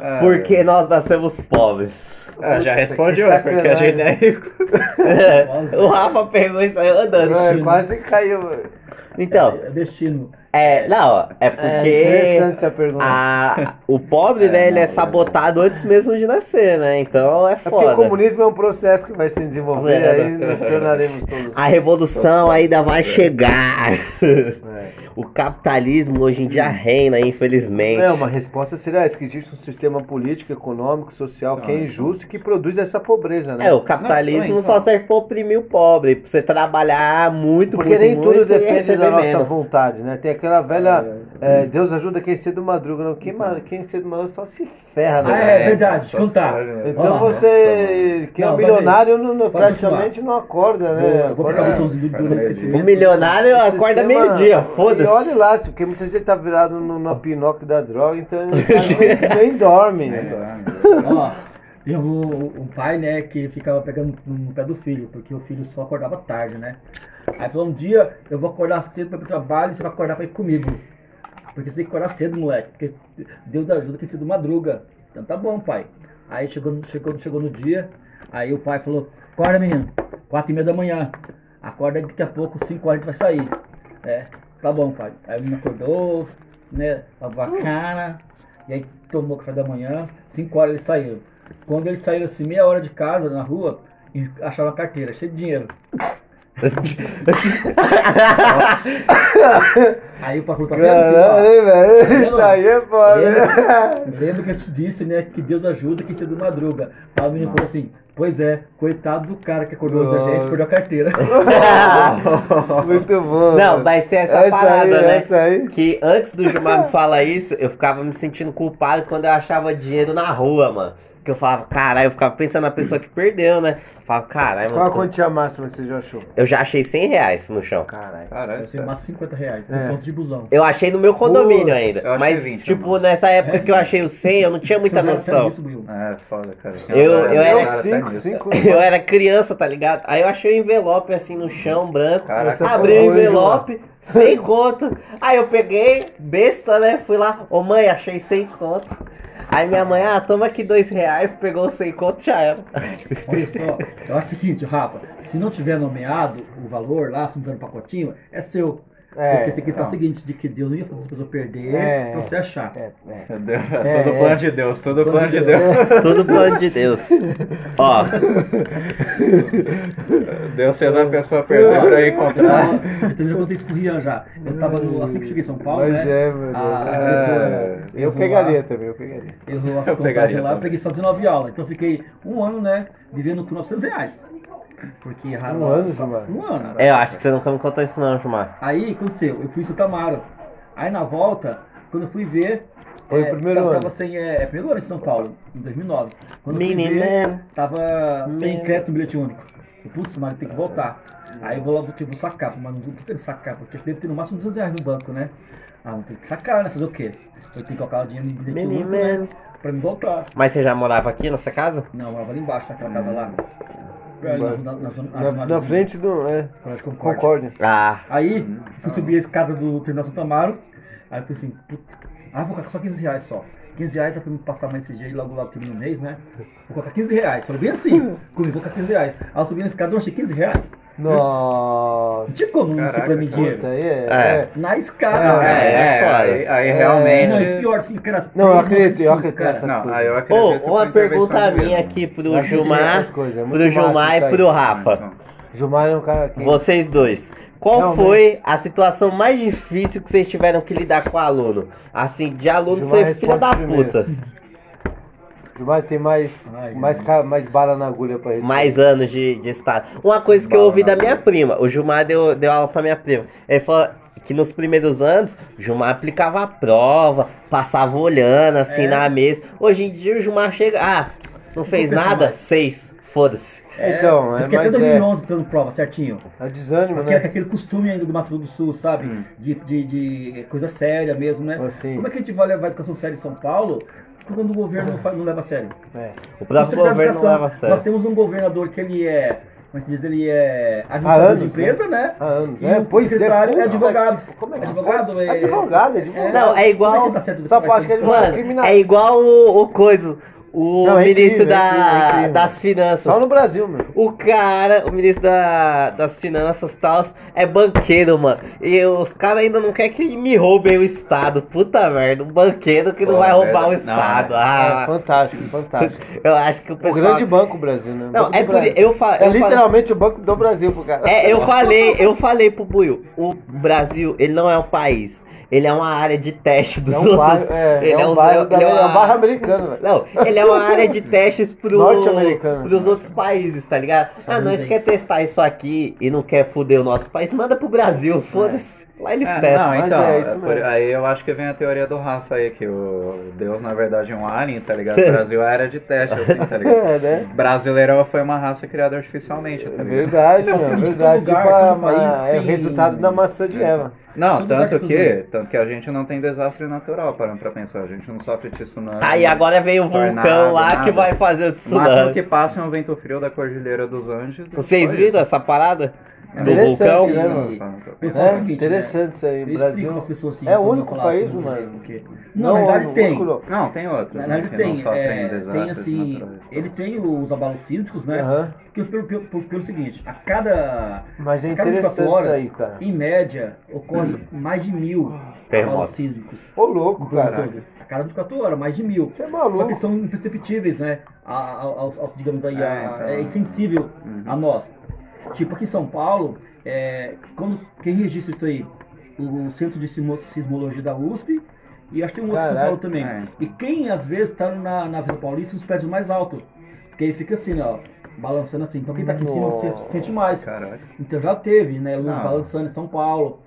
Speaker 2: É,
Speaker 1: Porque nós nascemos pobres.
Speaker 2: é, já respondeu, é porque a gente é rico. <laughs>
Speaker 1: o Rafa pegou e saiu andando.
Speaker 4: É, quase caiu. velho.
Speaker 1: Então,
Speaker 3: É destino.
Speaker 1: é. Não, é
Speaker 4: É
Speaker 1: porque.
Speaker 4: interessante essa pergunta.
Speaker 1: a, o pobre,
Speaker 2: É,
Speaker 1: né, ele é
Speaker 2: não,
Speaker 1: sabotado antes mesmo de nascer, né? Então é
Speaker 4: É porque o
Speaker 1: foda.
Speaker 4: comunismo é um processo que vai se desenvolver,
Speaker 1: É,
Speaker 4: aí nos tornaremos todos.
Speaker 1: A revolução ainda vai chegar.
Speaker 4: É. <laughs>
Speaker 1: O capitalismo hoje em dia reina, infelizmente.
Speaker 4: É, uma resposta seria essa, que existe um sistema político, econômico, social que é injusto e que produz essa pobreza, né?
Speaker 1: É, o capitalismo
Speaker 2: Não,
Speaker 1: só
Speaker 2: então.
Speaker 1: serve pra oprimir o pobre, pra você trabalhar muito,
Speaker 4: Porque
Speaker 1: muito,
Speaker 4: nem tudo
Speaker 1: muito
Speaker 4: depende da
Speaker 1: receber
Speaker 4: nossa
Speaker 1: menos.
Speaker 4: vontade, né? Tem aquela velha, É, Deus ajuda quem cedo madruga, não. Quem, quem cedo madruga só se ferra, né?
Speaker 3: Ah, é verdade,
Speaker 2: só
Speaker 3: contar.
Speaker 2: se pode-
Speaker 4: Então você, que é
Speaker 3: Não,
Speaker 4: um
Speaker 3: pode-
Speaker 4: milionário, não, não- praticamente não acorda, né?
Speaker 3: eu vou
Speaker 4: Acorda-
Speaker 3: pegar o botãozinho do, do
Speaker 2: Acorda-
Speaker 3: esquecimento.
Speaker 1: O milionário acorda meio-dia,
Speaker 4: E
Speaker 1: foda-se.
Speaker 4: olha lá, porque muitas vezes ele tá virado no, no <laughs> Pinóquio da droga, então <laughs> ele nem, dorme.
Speaker 2: Nem
Speaker 4: né?
Speaker 2: dorme.
Speaker 3: Ó, teve um, pai, né, que ficava pegando no pé do filho, porque o filho só acordava tarde, né? Aí falou, um dia eu vou acordar cedo pra ir pro trabalho e você vai acordar pra ir comigo. Porque você tem que acordar cedo, moleque, porque Deus ajuda quem cedo madruga. Então tá bom, pai. Aí chegou, chegou, chegou no dia, aí o pai falou, acorda menino, quatro e meia da manhã. Acorda que daqui a pouco, cinco horas a gente vai sair. É, tá bom, pai. Aí o menino acordou, né, lavou a cara, e aí tomou café da manhã, 5 horas ele saiu. Quando ele saiu assim, meia hora de casa, na rua, e achava uma carteira cheia de dinheiro. Aí o pai falou, tá vendo?
Speaker 4: Caralho. Isso aí é foda.
Speaker 3: Lembra, lembra que eu te disse, né, que Deus ajuda quem cedo madruga. Aí o menino falou assim, pois é, coitado do cara que acordou da gente, perdeu a carteira. <laughs>
Speaker 4: Muito bom.
Speaker 1: Não, mas tem essa,
Speaker 4: Essa
Speaker 1: parada,
Speaker 4: aí,
Speaker 1: né?
Speaker 4: essa aí.
Speaker 1: Que antes do Gilmar me falar isso, eu ficava me sentindo culpado quando eu achava dinheiro na rua, mano. Que eu falava, caralho, eu ficava pensando na pessoa que perdeu, né? Eu falava, caralho,
Speaker 4: Qual a
Speaker 1: mano.
Speaker 4: quantia máxima que você já achou?
Speaker 1: Eu já achei 100 reais no chão.
Speaker 4: Caralho.
Speaker 2: Caralho,
Speaker 3: Eu sei mais 50 reais, no
Speaker 4: É.
Speaker 3: ponto de busão.
Speaker 1: Eu achei no meu condomínio ainda.
Speaker 2: achei
Speaker 1: Mas,
Speaker 2: 20,
Speaker 1: tipo,
Speaker 2: mano.
Speaker 1: nessa época que eu achei o 100, eu não tinha muita
Speaker 3: Você
Speaker 1: noção.
Speaker 3: sabe isso, Will?
Speaker 2: É, foda, cara.
Speaker 1: Eu- eu era-
Speaker 2: Cara, tá
Speaker 4: cinco,
Speaker 2: nisso.
Speaker 4: cinco. <laughs>
Speaker 1: Eu era criança, tá ligado? Aí eu achei o envelope assim no chão, branco.
Speaker 2: Caraca,
Speaker 1: Abri o envelope, sem conto. Aí eu peguei, besta, né? Fui lá, ô mãe, achei sem conto. Aí minha mãe, ah, toma aqui dois reais, pegou sem conto, já era. <laughs>
Speaker 3: Olha só, eu acho o seguinte, Rafa, se não tiver nomeado o valor lá, se não tiver no pacotinho, é seu.
Speaker 4: É,
Speaker 3: Porque tem que estar o
Speaker 2: não.
Speaker 3: seguinte, de que Deus não ia fazer a pessoa perder
Speaker 4: É.
Speaker 3: pra você achar.
Speaker 4: É, é.
Speaker 2: Deus,
Speaker 4: É,
Speaker 2: Todo
Speaker 4: é.
Speaker 2: plano de Deus, todo plano de
Speaker 3: Deus.
Speaker 2: Deus.
Speaker 1: Tudo plano de Deus. <laughs> Ó,
Speaker 2: Deus fez a pessoa perder pra encontrar.
Speaker 3: Então já contei isso pro Rian já. Eu tava no, assim que cheguei em São Paulo,
Speaker 4: Mas
Speaker 3: né?
Speaker 4: é, meu Deus.
Speaker 3: a, a
Speaker 2: É,
Speaker 3: diretora
Speaker 4: Eu pegaria
Speaker 3: lá,
Speaker 4: também, eu pegaria.
Speaker 3: Errou <laughs> as
Speaker 2: Eu pegaria
Speaker 3: lá, eu
Speaker 2: também.
Speaker 3: peguei só 19 aulas. Então eu fiquei um ano, né, vivendo com 900 reais. Porque erraram
Speaker 4: Um ano, Gilmar?
Speaker 3: Um ano.
Speaker 1: é, eu acho que você nunca me contou isso não, Gilmar.
Speaker 3: Aí, aconteceu, eu fui em Santa. Aí na volta, quando eu fui ver.
Speaker 4: Foi
Speaker 3: é,
Speaker 4: o primeiro
Speaker 3: tava,
Speaker 4: ano.
Speaker 3: Tava sem. É, é primeiro ano de São Paulo, em 2009. Quando eu fui ver,
Speaker 1: Menino.
Speaker 3: tava sem crédito no bilhete único. Eu, Putz, mas tem que voltar. Aí eu vou lá, vou, tipo, sacar, mas não vou sacar, porque deve ter no máximo 200 reais no banco, né? Ah, vou ter que sacar, né? Fazer o quê? Eu tenho que colocar o dinheiro no bilhete único, né?
Speaker 1: Menino.
Speaker 3: Pra me voltar.
Speaker 1: Mas você já morava aqui nessa casa?
Speaker 3: Não, eu morava ali embaixo, naquela casa lá. Na- na- na- na-
Speaker 4: Na,
Speaker 3: na-
Speaker 4: frente do. É,
Speaker 3: Colégio Concórdia.
Speaker 4: Concórdia.
Speaker 1: Ah,
Speaker 3: Aí, fui subir a escada do Terminal Santa Amaro. Aí eu pensei assim, puta, ah, vou colocar só 15 reais só. 15 reais dá pra me passar mais esse jeito logo logo termina o mês, né? Vou colocar 15 reais. Falei bem assim, comigo, vou colocar 15 reais. Aí eu subi na escada, eu achei 15 reais.
Speaker 4: Nossa.
Speaker 3: Não tinha como não ser pra mim
Speaker 2: Caraca,
Speaker 3: dinheiro.
Speaker 4: Puta, aí é.
Speaker 1: É.
Speaker 4: é.
Speaker 3: Na escada,
Speaker 4: Ah,
Speaker 3: cara.
Speaker 1: é,
Speaker 2: É, aí, aí
Speaker 4: É.
Speaker 2: realmente.
Speaker 3: Não, e pior assim, cara.
Speaker 4: Não, eu
Speaker 3: 3,95,
Speaker 4: acredito, eu acredito
Speaker 3: cara.
Speaker 2: Não, aí eu acredito que
Speaker 1: uma
Speaker 2: foi
Speaker 1: pergunta minha aqui pro Gilmar,
Speaker 4: é
Speaker 1: pro Gilmar e
Speaker 4: aí.
Speaker 1: pro Rafa.
Speaker 4: Gilmar é um cara que.
Speaker 1: Vocês dois. Qual
Speaker 4: Não,
Speaker 1: foi a situação mais difícil que vocês tiveram que lidar com o aluno? Assim, de aluno
Speaker 4: Gilmar
Speaker 1: ser filha da
Speaker 4: primeiro.
Speaker 1: puta.
Speaker 4: Gilmar tem mais,
Speaker 3: Ai,
Speaker 4: mais, mais bala na agulha pra ele.
Speaker 1: Mais anos de, de estado. Uma coisa que eu ouvi da minha
Speaker 2: agulha.
Speaker 1: prima, o Gilmar deu, deu aula pra minha prima. Ele falou que nos primeiros anos, o Gilmar aplicava a prova, passava olhando assim
Speaker 3: É.
Speaker 1: na mesa. Hoje em dia o Gilmar chega, ah, não fez nada?
Speaker 3: mais.
Speaker 1: Seis, foda-se.
Speaker 4: Então,
Speaker 3: eu
Speaker 4: é,
Speaker 3: fiquei até
Speaker 4: mas é,
Speaker 3: 2011 dando prova, certinho.
Speaker 4: é desânimo,
Speaker 3: Porque é
Speaker 4: né?
Speaker 3: aquele costume ainda do Mato Grosso do Sul, sabe?
Speaker 2: Hum.
Speaker 3: De, de, de coisa séria mesmo, né?
Speaker 4: Assim.
Speaker 3: Como é que a gente vai levar a educação séria em São Paulo quando o governo não, faz- não leva a sério?
Speaker 4: É.
Speaker 1: O
Speaker 3: O
Speaker 1: próprio governo não
Speaker 3: Educação,
Speaker 1: leva a
Speaker 3: Nós
Speaker 1: sério.
Speaker 3: temos um governador que ele é, como é que se diz, ele é administrador
Speaker 4: anos,
Speaker 3: de empresa, né?
Speaker 4: Há anos.
Speaker 3: E
Speaker 4: É,
Speaker 3: o
Speaker 4: pois
Speaker 3: secretário é,
Speaker 4: puta
Speaker 3: advogado.
Speaker 4: Como é que
Speaker 3: Advogado é...
Speaker 4: Advogado, é advogado.
Speaker 1: Não, é
Speaker 3: Como é
Speaker 1: igual.
Speaker 3: certo
Speaker 4: Só pode que ele
Speaker 3: Mano,
Speaker 1: Mano,
Speaker 4: criminal.
Speaker 1: é igual o, o coisa. O
Speaker 4: Não, é
Speaker 1: ministro
Speaker 4: incrível, é
Speaker 1: da,
Speaker 4: incrível, é incrível.
Speaker 1: das finanças.
Speaker 4: Só no Brasil, meu.
Speaker 1: O cara, o ministro da, das finanças e tal, é banqueiro, mano. E os caras ainda não querem que me roubem o Estado. Puta merda, um banqueiro que não
Speaker 2: Pô,
Speaker 1: vai roubar o
Speaker 2: verdade. Não,
Speaker 1: Estado.
Speaker 4: É,
Speaker 1: Ah,
Speaker 4: fantástico, fantástico. <laughs>
Speaker 1: eu acho que o
Speaker 4: O
Speaker 1: pessoal.
Speaker 4: grande banco Brasil, né? O
Speaker 1: Não,
Speaker 4: Banco
Speaker 1: é
Speaker 4: do
Speaker 1: por
Speaker 4: Brasil.
Speaker 1: eu, fa...
Speaker 4: É
Speaker 1: eu falei.
Speaker 4: literalmente o banco do Brasil pro cara.
Speaker 1: É, eu <laughs> falei, eu falei pro Buiu, o Brasil, ele não é um país, ele é uma área de teste dos
Speaker 4: É um
Speaker 1: outros.
Speaker 4: bairro, é,
Speaker 1: ele
Speaker 4: é um
Speaker 1: os-
Speaker 4: bairro, da-
Speaker 1: ele
Speaker 4: é
Speaker 1: uma-
Speaker 4: um bairro americano, velho.
Speaker 1: Não, ele é uma área de <laughs> testes pro,
Speaker 4: Norte-americano.
Speaker 1: pros outros países, tá ligado? Ah, nós quer testar isso aqui e não quer foder o nosso país, manda pro Brasil, foda-se. Lá eles
Speaker 2: É,
Speaker 1: testam.
Speaker 2: não,
Speaker 4: mas
Speaker 2: então,
Speaker 4: é isso
Speaker 2: é por-
Speaker 4: mesmo.
Speaker 2: aí eu acho que vem a teoria do Rafa aí, que o Deus na verdade é um alien, tá ligado? <laughs> O Brasil era de teste, assim, tá ligado? <laughs>
Speaker 4: É, né?
Speaker 2: Brasileiro foi uma raça criada artificialmente, tá
Speaker 4: É
Speaker 2: ligado?
Speaker 4: verdade,
Speaker 3: Não,
Speaker 4: mano, é verdade.
Speaker 3: lugar,
Speaker 4: tipo, é o
Speaker 3: tem-
Speaker 4: resultado da maçã de Eva.
Speaker 2: Não, tanto
Speaker 3: que
Speaker 2: tanto que a gente não tem desastre natural, parando pra pensar. A gente não sofre tsunami.
Speaker 1: Aí agora vem o vulcão
Speaker 2: Tornado,
Speaker 1: lá
Speaker 2: nada.
Speaker 1: que vai fazer o
Speaker 2: O máximo
Speaker 1: tsunami.
Speaker 2: que passa é um vento frio da Cordilheira dos Anjos. e
Speaker 1: Vocês viram
Speaker 2: isso.
Speaker 1: essa parada? Do
Speaker 4: Interessante,
Speaker 1: vulcão?
Speaker 4: né, mano? É, interessante isso aí. Brasil.
Speaker 3: pessoas assim.
Speaker 4: É o único país,
Speaker 3: sobre
Speaker 4: mano.
Speaker 3: porque- Não, na verdade tem.
Speaker 4: único não.
Speaker 2: Não, tem outros.
Speaker 3: Na
Speaker 2: né,
Speaker 3: verdade
Speaker 2: que
Speaker 3: tem,
Speaker 2: não
Speaker 3: é, tem assim, ele tem os abalos sísmicos, né?
Speaker 4: Aham.
Speaker 3: Que pelo, pelo, pelo, pelo seguinte, a cada,
Speaker 4: Mas é
Speaker 3: a cada 24
Speaker 4: interessante isso
Speaker 3: horas,
Speaker 4: aí, cara.
Speaker 3: em média, ocorre mais de mil
Speaker 1: Terremoto.
Speaker 3: abalos sísmicos.
Speaker 4: Ô, louco,
Speaker 3: mundo
Speaker 4: cara.
Speaker 3: A cada 24 horas, mais de mil.
Speaker 4: Você é
Speaker 3: Só
Speaker 4: maluco.
Speaker 3: que são imperceptíveis, né? A, a- aos, digamos aí,
Speaker 2: É,
Speaker 3: a-
Speaker 2: então.
Speaker 3: é insensível
Speaker 2: Uhum.
Speaker 3: a nós. Tipo, aqui em São Paulo, é, quando, quem registra isso aí? O Centro de Sismo- Sismologia da USP e acho que tem um outro São Paulo também.
Speaker 2: é.
Speaker 3: E quem às vezes está na, na Vila Paulista, os prédios mais altos. Porque aí fica assim, ó, balançando assim. Então quem tá aqui em cima
Speaker 4: Nossa.
Speaker 3: se- sente mais.
Speaker 2: Caraca.
Speaker 3: Então já teve, né? Luz
Speaker 2: Não.
Speaker 3: balançando em São Paulo.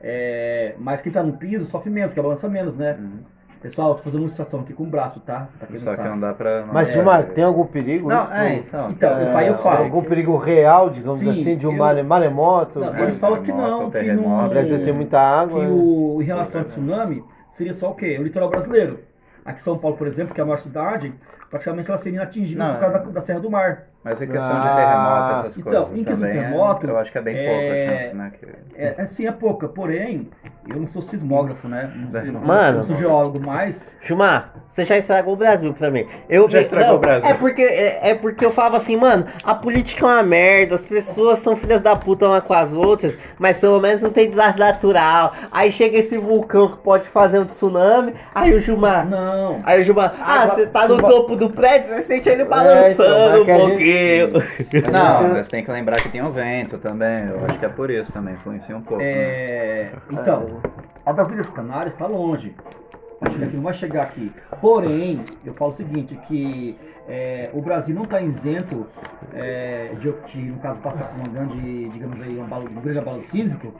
Speaker 3: É, mas quem tá no piso sofre menos, porque balança menos, né?
Speaker 2: Uhum.
Speaker 3: Pessoal, tô fazendo uma ilustração aqui com o braço, tá? Pra quem
Speaker 2: Só
Speaker 3: não
Speaker 2: que
Speaker 3: sabe.
Speaker 2: não dá pra. não
Speaker 4: Mas,
Speaker 2: é,
Speaker 4: Gilmar, tem algum perigo?
Speaker 2: Não,
Speaker 4: isso?
Speaker 2: é, então.
Speaker 3: Então,
Speaker 2: é,
Speaker 3: aí eu falo.
Speaker 4: Algum perigo real, digamos
Speaker 3: Sim,
Speaker 4: assim, de um
Speaker 3: eu-
Speaker 4: mare- maremoto?
Speaker 3: Não,
Speaker 2: É,
Speaker 3: eles falam que não, que
Speaker 2: terremoto.
Speaker 3: não.
Speaker 4: O Brasil tem muita água.
Speaker 3: que
Speaker 4: né?
Speaker 3: o, em relação ao tsunami, seria só o quê? O litoral brasileiro. Aqui em São Paulo, por exemplo, que é a maior cidade, praticamente ela seria inatingível
Speaker 2: Não,
Speaker 3: por causa da, da Serra do Mar.
Speaker 2: Mas em questão
Speaker 4: Ah,
Speaker 2: de terremoto, essas
Speaker 3: então,
Speaker 2: coisas.
Speaker 3: em questão de
Speaker 2: também é-
Speaker 3: terremoto,
Speaker 2: eu acho que é bem
Speaker 3: é-
Speaker 2: pouca a chance, né? Que...
Speaker 3: É, é, sim, é pouca, porém, eu não sou sismógrafo, né? Não, sou-
Speaker 1: Mano.
Speaker 3: não sou geólogo, mas
Speaker 1: Gilmar, você já estragou o Brasil pra mim. Eu
Speaker 2: Já estragou
Speaker 1: não,
Speaker 2: o Brasil.
Speaker 1: É porque, é, é porque eu falava assim, mano, a política é uma merda, as pessoas são filhas da puta uma com as outras, mas pelo menos não tem desastre natural. Aí chega esse vulcão que pode fazer um tsunami, aí o Gilmar.
Speaker 3: não.
Speaker 1: Aí o Gilmar, ah, você tá no topo do prédio, você sente ele
Speaker 4: então,
Speaker 1: balançando
Speaker 4: que a
Speaker 1: um
Speaker 4: gente-
Speaker 1: pouquinho.
Speaker 2: Não,
Speaker 4: gente-
Speaker 2: mas tem que lembrar que tem o vento também. Eu acho que é por isso também, influencia um pouco. né?
Speaker 3: É, então, a das Ilhas Canárias está longe. Acho que não vai chegar aqui. Porém, eu falo o seguinte, que é, o Brasil não está isento é, de, de, no caso, passar por uma grande, digamos aí, um, abalo, um grande abalo sísmico,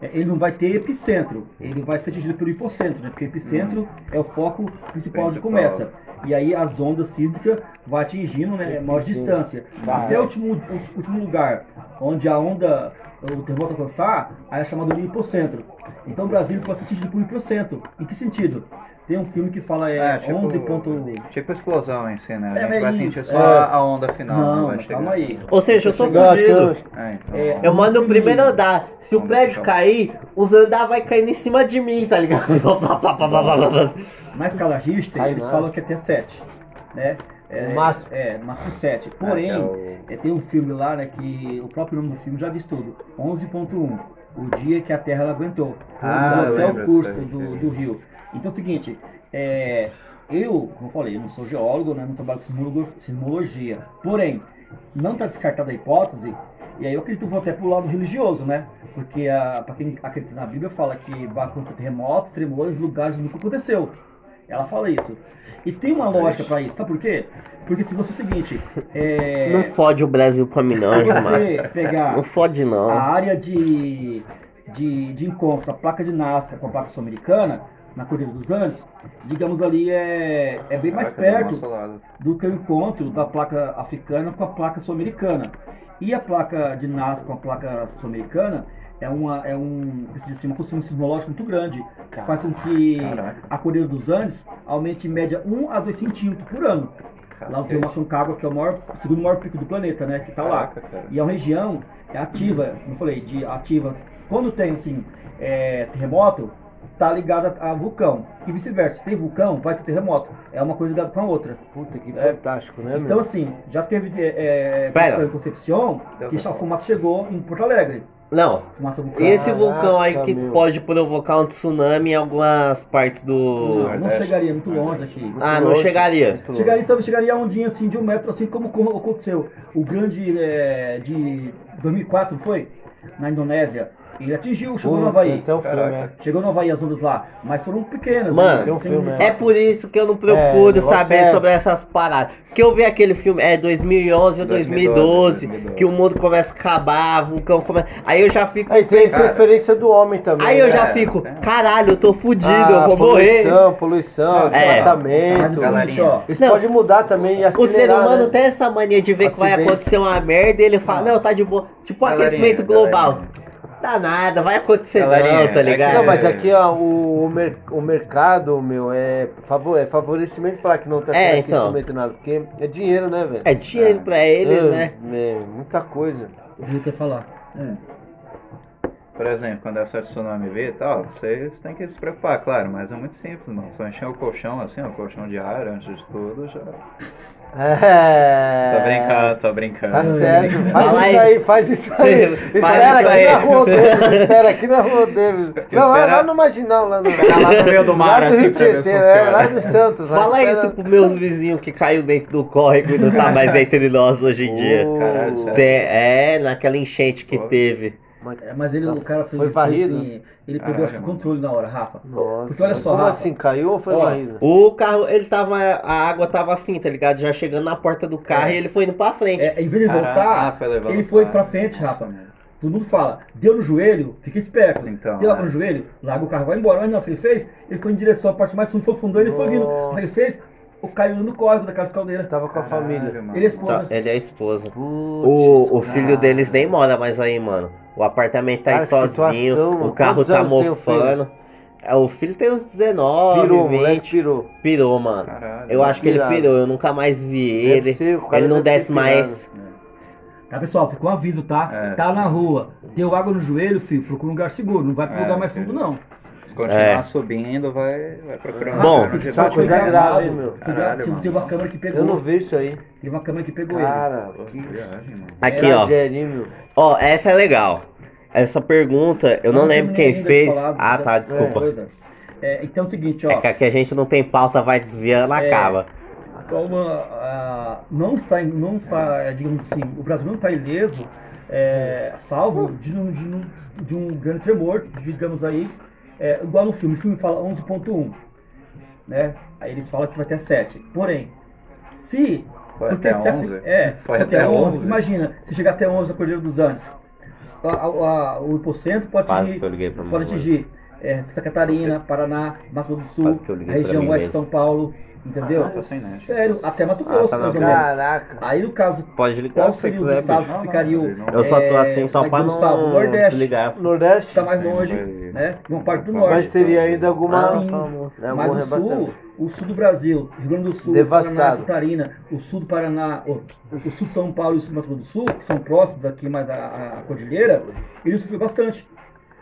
Speaker 3: é, ele não vai ter epicentro, ele vai ser atingido pelo hipocentro, né? Porque o epicentro é o foco principal onde
Speaker 2: Principal.
Speaker 3: começa. E aí as ondas sísmicas vão atingindo né, maior distância.
Speaker 4: Vai.
Speaker 3: Até o último, o último lugar onde a onda, o terremoto alcançar, aí é chamado de hipocentro. Então o Brasil pode ser atingido por hipocentro. Em que sentido? Tem um filme que fala é,
Speaker 2: É, tipo,
Speaker 3: 11 ponto...
Speaker 2: tipo explosão em si, né? A
Speaker 3: É,
Speaker 2: gente
Speaker 3: mas
Speaker 2: vai
Speaker 3: isso,
Speaker 2: sentir só
Speaker 3: é.
Speaker 2: a onda final.
Speaker 3: Não,
Speaker 2: chegar.
Speaker 3: calma aí.
Speaker 1: Ou seja, eu tô
Speaker 4: Eu eu-
Speaker 1: fudido.
Speaker 2: É, então.
Speaker 3: É,
Speaker 1: Eu mando no primeiro andar. Se o prédio cair, os andar vai cair em cima de mim, tá ligado?
Speaker 3: Na escala Richter, eles
Speaker 4: não.
Speaker 3: falam que é até 7. Né? É,
Speaker 4: No máximo.
Speaker 3: É, no máximo 7. Porém,
Speaker 2: É, o-
Speaker 3: é, tem um filme lá, né, que o próprio nome do filme já diz tudo. 11.1. O dia que a Terra ela aguentou.
Speaker 2: Ah,
Speaker 3: hotel
Speaker 2: lembro
Speaker 3: curso do, do Rio. Então é o seguinte, é, eu, como eu falei, eu não sou geólogo, né, não trabalho com sismologia. Porém, não está descartada a hipótese, e aí eu acredito vou até pro lado religioso, né? Porque para quem acredita na Bíblia fala que vai acontecer terremotos, tremores em lugares onde nunca aconteceu. Ela fala isso. E tem uma lógica para isso, sabe por quê? Porque se você é o seguinte, é,
Speaker 1: Não fode o Brasil pra mim, não,
Speaker 3: se você pegar
Speaker 1: Não fode, não.
Speaker 3: a área de, de, de encontro da placa de Nazca com a placa sul-americana, na Cordilheira dos Andes, digamos ali, é, é bem mais perto do que o encontro da placa africana com a placa sul-americana. E a placa de Nazca com a placa sul-americana é, uma, é um, assim, uma construção sismológica muito grande, que faz com que
Speaker 2: Caraca.
Speaker 3: a Cordilheira dos Andes aumente em média 1 a 2 centímetros por ano. Lá tem o Aconcagua, que é o, maior, o segundo maior pico do planeta, né? Que está lá.
Speaker 2: Cara.
Speaker 3: E é uma região é ativa, como eu falei, de ativa. Quando tem assim, é, terremoto, tá ligada a vulcão. E vice-versa. Tem vulcão, vai ter terremoto. É uma coisa ligada com a outra.
Speaker 4: Puta que
Speaker 3: É.
Speaker 4: fantástico, né,
Speaker 3: Então
Speaker 4: meu?
Speaker 3: assim, já teve é, em Concepción que
Speaker 2: é
Speaker 3: a
Speaker 2: bom.
Speaker 3: fumaça chegou em Porto Alegre.
Speaker 1: Não.
Speaker 3: Fumaça vulcão.
Speaker 1: Esse
Speaker 4: Caraca,
Speaker 1: vulcão aí que
Speaker 4: meu.
Speaker 1: pode provocar um tsunami em algumas partes do.
Speaker 3: Não, não chegaria muito longe aqui.
Speaker 1: Ah, não
Speaker 4: longe,
Speaker 1: chegaria.
Speaker 4: muito longe.
Speaker 3: Chegaria, então, chegaria a ondinha assim de um metro, assim como co- aconteceu. O grande é, de 2004, não foi? Na Indonésia. Ele atingiu, chegou no Havaí.
Speaker 4: Tem um filme,
Speaker 2: Caraca.
Speaker 4: é.
Speaker 3: Chegou no Havaí as ondas lá, mas foram pequenas.
Speaker 1: Mano,
Speaker 3: né?
Speaker 4: tem um filme,
Speaker 1: É por isso que eu não procuro
Speaker 4: É,
Speaker 1: saber
Speaker 4: é-
Speaker 1: sobre essas paradas. Que eu vi aquele filme, é 2011 ou 2012,
Speaker 2: 2012,
Speaker 1: que o mundo começa a acabar, vulcão começa. Aí eu já fico.
Speaker 4: Aí tem essa referência do homem também.
Speaker 1: Aí eu
Speaker 4: né?
Speaker 1: já
Speaker 2: É,
Speaker 1: fico,
Speaker 2: é.
Speaker 1: caralho, eu tô fudido,
Speaker 4: Ah,
Speaker 1: eu vou morrer.
Speaker 4: poluição, poluição,
Speaker 1: É.
Speaker 4: Tratamento.
Speaker 3: é ó.
Speaker 4: Isso
Speaker 1: Não.
Speaker 4: pode mudar também e
Speaker 1: O ser humano
Speaker 4: né?
Speaker 1: tem essa mania de ver que vai
Speaker 4: Acidente.
Speaker 1: acontecer uma merda e ele fala, não, tá de boa. Tipo
Speaker 2: Galerinha,
Speaker 1: aquecimento global.
Speaker 2: galerinha.
Speaker 1: Dá nada, vai acontecer
Speaker 2: Galerinha,
Speaker 1: não, tá
Speaker 2: é
Speaker 1: ligado?
Speaker 4: Não, mas aqui ó, o, o, mer- o mercado, meu, é, favor, é favorecimento falar que não tá
Speaker 1: É, então.
Speaker 4: nada, porque é dinheiro, né, velho?
Speaker 1: É dinheiro pra eles,
Speaker 4: É,
Speaker 1: né?
Speaker 4: É, muita coisa.
Speaker 3: O Rio quer falar.
Speaker 2: Hum. Por exemplo, quando essa tsunami vir e tal, vocês têm que se preocupar, claro, mas é muito simples, mano. Só encher o colchão assim, o colchão de ar antes de tudo, já.
Speaker 4: É.
Speaker 2: Tô brincando, tô brincando.
Speaker 4: Tá certo, faz
Speaker 1: Fala
Speaker 4: isso
Speaker 1: aí.
Speaker 4: aí, faz isso aí.
Speaker 1: Faz
Speaker 4: espera
Speaker 1: isso
Speaker 4: aqui
Speaker 1: aí.
Speaker 4: na rua Davis, espera aqui na rua Davis. Não, lá,
Speaker 2: Espera-
Speaker 4: lá no Marginal, lá no.
Speaker 2: Espera lá no meio do mar,
Speaker 4: Lá do
Speaker 2: assim,
Speaker 4: Rio Tietê, é, lá do Santos. lá,
Speaker 1: Fala
Speaker 4: espera-
Speaker 1: isso pros meus vizinhos que caiu dentro do córrego e não tá mais <laughs> entre nós hoje em dia.
Speaker 4: Ô,
Speaker 2: Caralho, sério.
Speaker 1: É, naquela enchente que
Speaker 2: Pô.
Speaker 1: teve.
Speaker 3: É, mas ele, o cara fez.
Speaker 4: Foi varrido?
Speaker 3: assim, ele perdeu acho que controle na hora, Rafa.
Speaker 4: Nossa,
Speaker 3: Porque olha
Speaker 4: mas
Speaker 3: só,
Speaker 4: Como
Speaker 3: Rafa.
Speaker 4: assim, caiu ou foi
Speaker 3: Ó,
Speaker 4: varrido?
Speaker 1: O carro, ele tava. A água tava assim, tá ligado? Já chegando na porta do carro
Speaker 3: É.
Speaker 1: e ele foi indo pra frente.
Speaker 3: É, em vez de
Speaker 2: Caraca,
Speaker 3: voltar,
Speaker 2: foi levando
Speaker 3: ele foi
Speaker 2: pra-
Speaker 3: pra frente, Rafa. Todo mundo fala, deu no joelho, fica esperto.
Speaker 2: Então,
Speaker 3: deu água
Speaker 2: é.
Speaker 3: no joelho, larga o carro, vai embora. Mas não, o que ele fez? Ele foi em direção à parte mais fundo, foi ele foi vindo. Que ele fez? O caiu no córrego daquelas caldeiras.
Speaker 4: Tava com a
Speaker 2: Caralho,
Speaker 4: família.
Speaker 2: mano.
Speaker 3: Ele é esposa.
Speaker 1: Tá, ele é a esposa.
Speaker 4: Putz,
Speaker 1: O, o filho deles nem mora mais aí, mano. O apartamento tá aí
Speaker 4: Cara, que
Speaker 1: sozinho,
Speaker 4: situação,
Speaker 1: o carro tá mofando. É, O filho tem uns 19,
Speaker 4: Pirou, o
Speaker 1: 20.
Speaker 4: moleque pirou.
Speaker 1: Pirou, mano.
Speaker 2: Caralho.
Speaker 1: Eu acho que ele pirou, eu nunca mais vi ele.
Speaker 4: ser,
Speaker 1: Ele não desce mais.
Speaker 3: Tá, pessoal, ficou um aviso, tá?
Speaker 2: É.
Speaker 3: Tá na rua, deu água no joelho, filho, procura um lugar seguro. Não vai pro
Speaker 2: É,
Speaker 3: lugar mais
Speaker 2: filho.
Speaker 3: fundo, não.
Speaker 2: Se continuar
Speaker 1: É.
Speaker 2: subindo, vai, vai procurando
Speaker 1: Bom,
Speaker 4: só coisa grave, meu?
Speaker 2: Caralho,
Speaker 3: teve-. Teve uma câmera que pegou.
Speaker 4: Eu não vi isso aí.
Speaker 3: Teve uma câmera que pegou ele.
Speaker 4: Cara,
Speaker 2: viagem, mano.
Speaker 1: Aqui, ó. Ó, essa é legal. Essa pergunta, eu não, lembro
Speaker 3: terminei
Speaker 1: quem
Speaker 3: ainda de
Speaker 1: fez.
Speaker 3: falar,
Speaker 1: Ah, tá,
Speaker 3: é,
Speaker 1: desculpa.
Speaker 3: coisa. É, então é o seguinte, ó.
Speaker 1: É que aqui a gente não tem pauta, vai desviando,
Speaker 3: É.
Speaker 1: acaba.
Speaker 3: como ah, não está, não está, é, digamos assim, o Brasil não está ileso, é, salvo de um, de, um, de um grande tremor, digamos aí, é, igual no filme, o filme fala 11.1, né? Aí eles falam que vai ter 7. Porém, se
Speaker 2: Foi até
Speaker 3: se-
Speaker 2: 11?
Speaker 3: É,
Speaker 2: Foi
Speaker 3: até,
Speaker 2: até
Speaker 3: 11.
Speaker 2: 11?
Speaker 3: Imagina, se chegar até 11 a Cordilheira dos Andes, a- a- a- o hipocentro pode
Speaker 1: Quase
Speaker 3: atingir, pode atingir é, Santa Catarina, Paraná, Mato Grosso do Sul, a região oeste de. São Paulo, entendeu?
Speaker 2: Ah.
Speaker 3: Sério, até Mato
Speaker 1: Ah,
Speaker 3: Grosso,
Speaker 1: tá na
Speaker 3: mais ou menos.
Speaker 4: Caraca.
Speaker 3: Aí no caso,
Speaker 1: Pode ligar
Speaker 3: qual seria os estados que ficariam?
Speaker 2: não,
Speaker 1: Eu só tô
Speaker 3: é,
Speaker 1: assim só pra
Speaker 3: ter o estado
Speaker 1: não
Speaker 3: Nordeste,
Speaker 1: desligar.
Speaker 4: Nordeste?
Speaker 3: está mais longe, né? Uma parte do norte.
Speaker 4: Mas teria ainda alguma.
Speaker 3: Ah, sim.
Speaker 4: né, algum
Speaker 3: Mas o sul, o sul do Brasil, Rio Grande do Sul,
Speaker 4: Devastado.
Speaker 3: Paraná, Catarina, o sul do Paraná, o, o sul de São Paulo e o sul do Mato Grosso do Sul, que são próximos aqui mais da a cordilheira, eles sofreram bastante.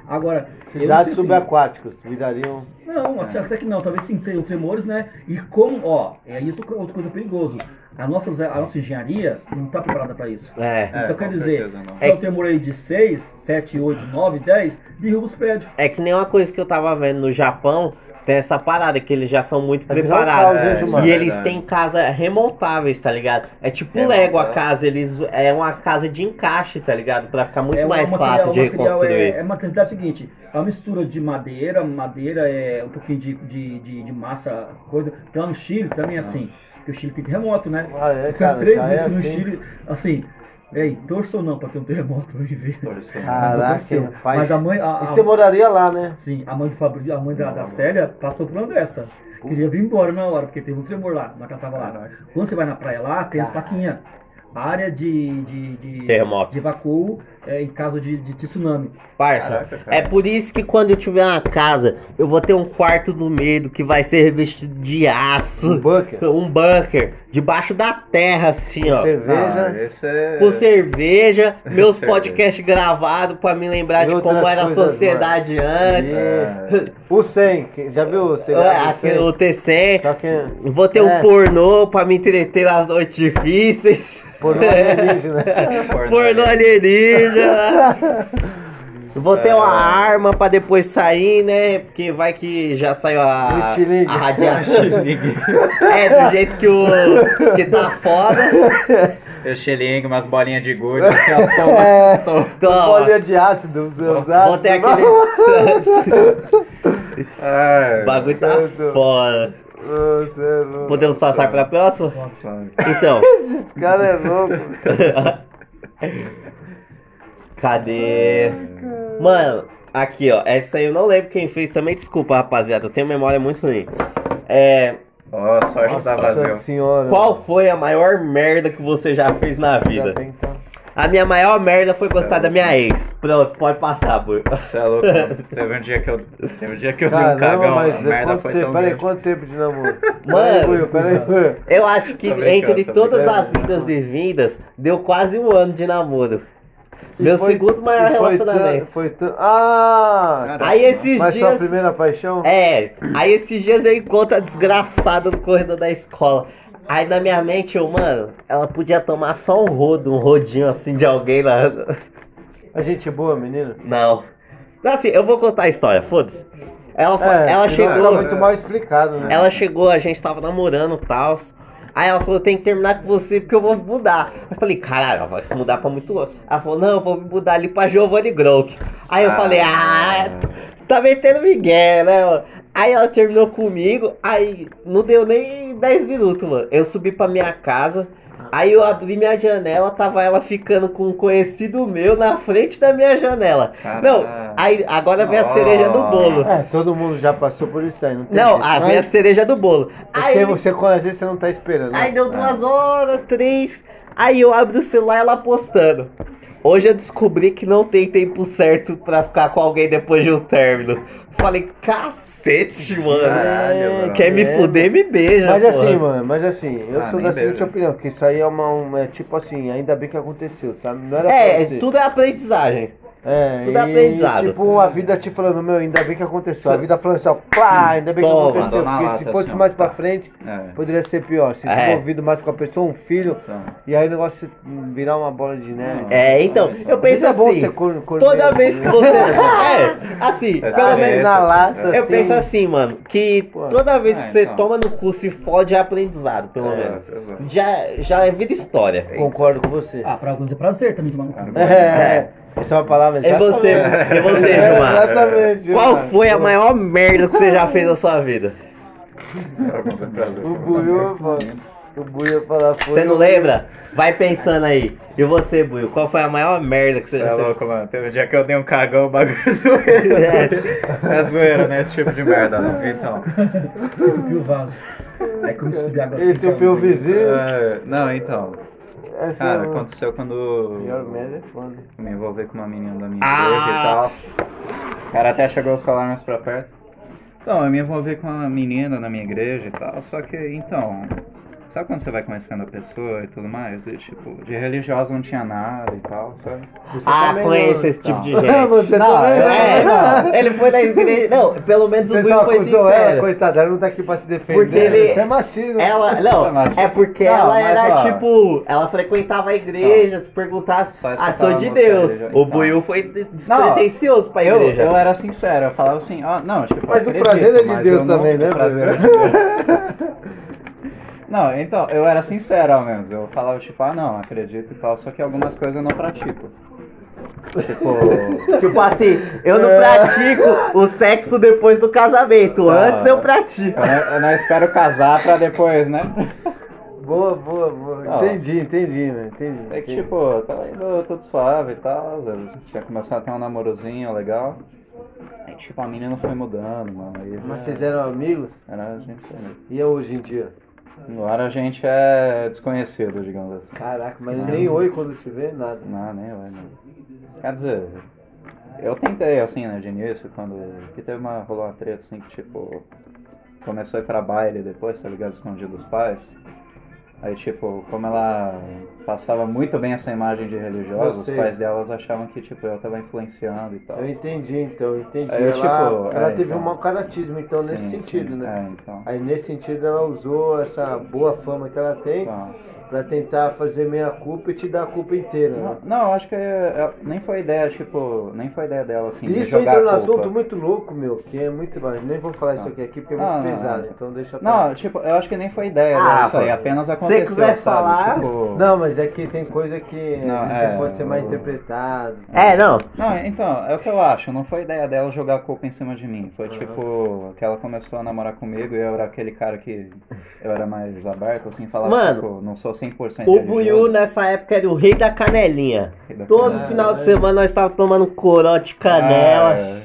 Speaker 3: Agora, eu
Speaker 4: Cidades subaquáticas virariam.
Speaker 3: Não, até até que não, talvez sim tenham tremores, né? E como, ó, é aí outra co- outra coisa perigosa. A nossa, a nossa engenharia não está preparada para isso.
Speaker 1: É.
Speaker 2: É,
Speaker 3: então
Speaker 2: com
Speaker 3: quer dizer,
Speaker 2: não.
Speaker 3: se der um tremor aí de 6, 7, 8, 9, 10, derruba os prédios.
Speaker 1: É que nem uma coisa que eu tava vendo no Japão, tem essa parada que eles já são muito
Speaker 4: um
Speaker 1: preparados.
Speaker 4: caos,
Speaker 2: É,
Speaker 4: mano?
Speaker 1: E eles
Speaker 2: verdade.
Speaker 1: têm casa remontáveis, tá ligado? É tipo
Speaker 2: É,
Speaker 1: Lego a casa, eles é uma casa de encaixe, tá ligado? Pra ficar muito
Speaker 3: É,
Speaker 1: mais
Speaker 3: material-
Speaker 1: fácil de
Speaker 3: o material
Speaker 1: reconstruir.
Speaker 3: É, é materialidade seguinte, é uma mistura de madeira, madeira é um pouquinho de, de, de, de massa, coisa. Então lá no Chile também é assim, porque o Chile tem terremoto, né?
Speaker 4: Ah, é,
Speaker 3: Eu fiz
Speaker 4: cara,
Speaker 3: três vezes
Speaker 4: é
Speaker 3: no
Speaker 4: assim.
Speaker 3: Chile, assim, ei, torçam não pra ter um terremoto pra viver. <laughs>
Speaker 4: Caraca, rapaz.
Speaker 3: Mas a mãe, a,
Speaker 4: E
Speaker 3: a-
Speaker 4: você moraria lá, né?
Speaker 3: sim, a mãe do Fabrício, a mãe da, da Célia passou por uma dessa. Queria vir embora na hora, porque teve um tremor lá, na que ela tava lá. Quando você vai na praia lá, tem as plaquinhas. Área de, de, de,
Speaker 1: Terremoto.
Speaker 3: de evacuo é, em caso de, de tsunami.
Speaker 1: Parça,
Speaker 2: Caraca, cara.
Speaker 1: é por isso que quando eu tiver uma casa, eu vou ter um quarto do medo que vai ser revestido de
Speaker 4: Um
Speaker 1: aço,
Speaker 4: bunker.
Speaker 1: um bunker, debaixo da terra, assim, ó.
Speaker 2: Não,
Speaker 4: Cerveja.
Speaker 2: esse é...
Speaker 1: Com cerveja, <laughs> meus podcasts gravados pra me lembrar
Speaker 4: E
Speaker 1: de como era a sociedade antes.
Speaker 2: É.
Speaker 4: O 100, que- já viu o 100?
Speaker 1: Ah, aquele- o TC.
Speaker 4: Só que
Speaker 1: Vou ter um
Speaker 4: É.
Speaker 1: pornô pra me entreter nas noites difíceis.
Speaker 4: pornô alienígena. <laughs>
Speaker 1: Pornô alienígena. Vou ter
Speaker 2: É.
Speaker 1: uma arma pra depois sair, né? Porque vai que já saiu a,
Speaker 4: estilingue.
Speaker 1: a radiação. <laughs> é, do jeito que o. que tá foda.
Speaker 2: Eu xilingue, umas bolinhas de gude, assim, ó, toma, <laughs>
Speaker 4: É,
Speaker 2: toma.
Speaker 1: Então,
Speaker 4: bolinha de ácido, usando
Speaker 1: vou ter aquele.
Speaker 2: Ai, <laughs>
Speaker 1: o bagulho tá foda.
Speaker 4: Você é louco.
Speaker 1: Podemos passar pra próxima? Então.
Speaker 4: Esse cara é louco.
Speaker 1: Cadê? Mano, aqui ó, essa aí eu não lembro quem fez também, desculpa rapaziada, eu tenho memória muito ruim. É,
Speaker 2: Ó, sorte da
Speaker 4: Nossa
Speaker 2: vazio.
Speaker 4: senhora.
Speaker 1: qual foi a maior merda que você já fez na vida?
Speaker 4: bem tá-
Speaker 1: A minha maior merda foi gostar da minha ex. Pronto, pode passar, Bur.
Speaker 2: Você é louco. Teve um dia que eu, teve um dia que eu vi um cagão,
Speaker 4: mas
Speaker 2: a
Speaker 4: é
Speaker 2: merda foi
Speaker 4: tempo?
Speaker 2: tão
Speaker 4: Peraí, quanto tempo de namoro? <laughs>
Speaker 1: Mano.
Speaker 4: Peraí, peraí.
Speaker 1: Eu acho que entre todas as idas e vindas, deu quase um ano de namoro. Meu
Speaker 4: foi-
Speaker 1: segundo maior
Speaker 4: e foi
Speaker 1: relacionamento.
Speaker 4: tão- Foi tão... Ah!
Speaker 2: Caramba.
Speaker 1: Aí esses
Speaker 4: Mas sua
Speaker 1: dias.
Speaker 4: primeira paixão?
Speaker 1: É, aí esses dias eu encontro a desgraçada no corredor da escola. Aí na minha mente eu, mano, ela podia tomar só um rodo, um rodinho assim de alguém lá.
Speaker 4: A gente é boa, menina?
Speaker 1: Não. Não, assim, eu vou contar a história, foda-se. Ela,
Speaker 4: É,
Speaker 1: ela chegou.
Speaker 4: Tá muito mal explicado, né?
Speaker 1: Ela chegou, a gente tava namorando e tal. Aí ela falou, tem que terminar com você porque eu vou mudar. Eu falei, caralho, ela vai se mudar pra muito longe. Ela falou, não, eu vou me mudar ali pra Giovanni Gronk. Aí eu
Speaker 2: Ah.
Speaker 1: falei, ah, tá metendo migué, né, mano? Aí ela terminou comigo, aí não deu nem 10 minutos, mano. Eu subi pra minha casa, aí eu abri minha janela, tava ela ficando com um conhecido meu na frente da minha janela. Não, aí agora vem a cereja do bolo.
Speaker 4: É, todo mundo já passou por isso aí, não tem
Speaker 1: Não,
Speaker 4: jeito.
Speaker 1: ah, vem a cereja do bolo.
Speaker 4: é
Speaker 1: Aí
Speaker 4: porque você, quando às vezes você não tá esperando. né?
Speaker 1: Aí deu duas horas, três. Aí eu abro o celular e ela postando. Hoje eu descobri que não tem tempo certo pra ficar com alguém depois de um término. Falei, cacete, mano.
Speaker 2: Caralho, mano.
Speaker 1: Quer me
Speaker 4: É,
Speaker 1: fuder, me beija.
Speaker 4: Mas
Speaker 1: porra.
Speaker 4: assim, mano, mas assim, eu
Speaker 2: Ah,
Speaker 4: sou da seguinte opinião, que isso aí é uma, um- é tipo assim, ainda bem que aconteceu, sabe? Não era pra
Speaker 1: É,
Speaker 4: você.
Speaker 1: tudo é aprendizagem.
Speaker 4: É,
Speaker 1: tudo é
Speaker 4: e,
Speaker 1: aprendizado.
Speaker 4: Tipo, a vida te falando, meu, ainda bem que aconteceu. A vida falando assim, ó, pá, ainda bem que
Speaker 1: Toma.
Speaker 4: aconteceu.
Speaker 2: Dona
Speaker 4: Porque
Speaker 2: lata,
Speaker 4: se fosse
Speaker 2: assim,
Speaker 4: mais pra frente,
Speaker 2: É,
Speaker 4: poderia ser pior. Se
Speaker 1: É.
Speaker 4: envolvido mais com a pessoa, um filho,
Speaker 2: então.
Speaker 4: e aí o negócio virar uma bola de neve.
Speaker 1: É, então, eu
Speaker 4: Mas
Speaker 1: penso
Speaker 4: é bom
Speaker 1: assim.
Speaker 4: ser cor, cor
Speaker 1: Toda vez que você. <laughs> É, assim, pelo menos.
Speaker 4: na lata,
Speaker 1: Eu
Speaker 4: assim,
Speaker 1: penso assim, mano, que
Speaker 4: Pô.
Speaker 1: toda vez
Speaker 2: Ah,
Speaker 1: que você
Speaker 2: então.
Speaker 1: toma no cu se fode é aprendizado, pelo
Speaker 2: É,
Speaker 1: menos.
Speaker 2: exato.
Speaker 1: Já, já é vida história.
Speaker 4: Concordo com você.
Speaker 3: Ah, pra alguns é prazer também tomar no cu.
Speaker 4: É, essa é uma palavra
Speaker 1: É você,
Speaker 4: exatamente.
Speaker 1: é você,
Speaker 4: É,
Speaker 1: Gilmar.
Speaker 4: Exatamente.
Speaker 1: Qual
Speaker 4: Gilmar.
Speaker 1: foi a maior merda que você já fez na sua vida? <laughs>
Speaker 4: O Buiu, mano. O Buiu ia falar foi.
Speaker 1: Você não
Speaker 4: o-
Speaker 1: lembra? Vai pensando aí. E você, Buio, qual foi a maior merda que você
Speaker 2: Você é
Speaker 1: já fez?
Speaker 2: louco, mano. Teve um dia que eu dei um cagão, o bagulho <laughs> é zoeira. É zoeira, né? Esse tipo de merda, não. Então.
Speaker 3: Entupiu o vaso. Aí começou a subir água
Speaker 4: Ele
Speaker 3: assim,
Speaker 4: entupiu o
Speaker 3: cara.
Speaker 4: vizinho.
Speaker 2: é, não, então.
Speaker 4: Essa
Speaker 2: Cara,
Speaker 4: é uma-
Speaker 2: aconteceu quando
Speaker 4: Pior merda é foda.
Speaker 2: eu me envolvi com uma menina da minha
Speaker 1: Ah!
Speaker 2: igreja e tal. O cara até chegou o celular mais pra perto. Então, eu me envolvi com uma menina na minha igreja e tal, só que, então, sabe quando você vai conhecendo a pessoa e tudo mais? E, tipo, de religiosa não tinha nada e tal, sabe?
Speaker 4: Você
Speaker 1: Ah,
Speaker 4: também
Speaker 1: conheço
Speaker 4: não-
Speaker 1: esse tipo de
Speaker 2: Não. <laughs>
Speaker 1: gente.
Speaker 4: Você
Speaker 2: Não,
Speaker 4: também
Speaker 1: É,
Speaker 4: não.
Speaker 1: ele foi na igreja. Não, pelo menos o
Speaker 4: Você só
Speaker 1: foi
Speaker 4: acusou ela,
Speaker 1: sincero.
Speaker 4: coitada, ela não tá aqui pra se defender.
Speaker 1: Porque ele-
Speaker 4: Isso é machismo.
Speaker 1: Ela,
Speaker 2: é
Speaker 1: não,
Speaker 2: machismo.
Speaker 1: é porque
Speaker 2: Não,
Speaker 1: ela era
Speaker 2: ó.
Speaker 1: tipo, ela frequentava a igreja, se perguntasse,
Speaker 2: Só
Speaker 1: ah, sou de Deus.
Speaker 2: religiosa,
Speaker 1: O
Speaker 2: então.
Speaker 1: Buiu foi despretensioso pra
Speaker 2: Eu,
Speaker 1: igreja.
Speaker 2: eu era sincero, eu falava assim, ó, não, tipo,
Speaker 4: Mas o prazer é de Deus
Speaker 2: eu
Speaker 4: também, né,
Speaker 2: o prazer é de Deus. <laughs> Não, então, eu era sincero ao menos. Eu falava, tipo, ah, não, acredito e tal, só que algumas coisas eu não pratico. Tipo, <laughs>
Speaker 1: Tipo assim, eu não
Speaker 4: É.
Speaker 1: pratico o sexo depois do casamento.
Speaker 2: Ah.
Speaker 1: Antes eu pratico.
Speaker 2: eu não, eu não espero casar pra depois, né?
Speaker 4: Boa, boa, boa.
Speaker 2: Não.
Speaker 4: Entendi, entendi, mano. Entendi.
Speaker 2: É que,
Speaker 4: entendi.
Speaker 2: tipo, tava indo tudo suave e tal, tinha começado a ter um namorozinho legal. Aí, tipo, a menina foi mudando, mano. Aí
Speaker 4: Mas
Speaker 2: já-
Speaker 4: vocês eram amigos?
Speaker 2: Era a gente. né?
Speaker 4: E hoje em dia?
Speaker 2: Agora a gente é desconhecido, digamos assim.
Speaker 4: Caraca, mas nem oi quando se vê, nada.
Speaker 2: Não, nem vai, não. Quer dizer, eu tentei assim, né, de início, quando. Que teve uma. rolou uma treta assim que tipo. Começou a ir pra baile depois, tá ligado? Escondido dos pais. Aí, tipo, como ela passava muito bem essa imagem de religiosa, os pais delas achavam que, tipo, eu tava influenciando e tal.
Speaker 4: Eu entendi, então, eu entendi.
Speaker 2: Aí eu,
Speaker 4: ela
Speaker 2: tipo,
Speaker 4: ela
Speaker 2: é,
Speaker 4: teve
Speaker 2: então.
Speaker 4: um mau caratismo, então, nesse
Speaker 2: Sim,
Speaker 4: sentido,
Speaker 2: sim.
Speaker 4: né?
Speaker 2: É, então.
Speaker 4: Aí nesse sentido ela usou essa boa fama que ela tem
Speaker 2: Então,
Speaker 4: Pra tentar fazer meia culpa e te dar a culpa inteira. né?
Speaker 2: Não, não, acho que é- é- nem foi ideia, tipo, nem foi ideia dela, assim, de
Speaker 4: Isso entra
Speaker 2: culpa.
Speaker 4: assunto muito louco, meu, que é muito. mas Nem vou falar isso aqui, aqui porque é muito
Speaker 2: Não, não,
Speaker 4: pesado,
Speaker 2: não.
Speaker 4: então deixa pra
Speaker 2: Não, tipo, eu acho que nem foi ideia
Speaker 1: Ah,
Speaker 2: dela isso aí, apenas
Speaker 1: Se
Speaker 2: aconteceu,
Speaker 1: quiser
Speaker 2: sabe?
Speaker 1: falar-
Speaker 2: Tipo...
Speaker 4: Não, mas é que tem coisa que
Speaker 2: Não, é,
Speaker 4: pode ser mal
Speaker 2: eu-
Speaker 4: interpretado.
Speaker 1: É, não.
Speaker 2: Não, então, é o que eu acho, não foi ideia dela jogar a culpa em cima de mim. Foi tipo, que ela começou a namorar comigo e eu era aquele cara que eu era mais aberto, assim, falava,
Speaker 1: Mano,
Speaker 2: tipo, não sou 100%
Speaker 1: O. Buiu nessa época era o rei da canelinha.
Speaker 2: Rei da
Speaker 1: Todo
Speaker 2: canela.
Speaker 1: final de semana nós tava tomando corote canela.
Speaker 2: Ah, é.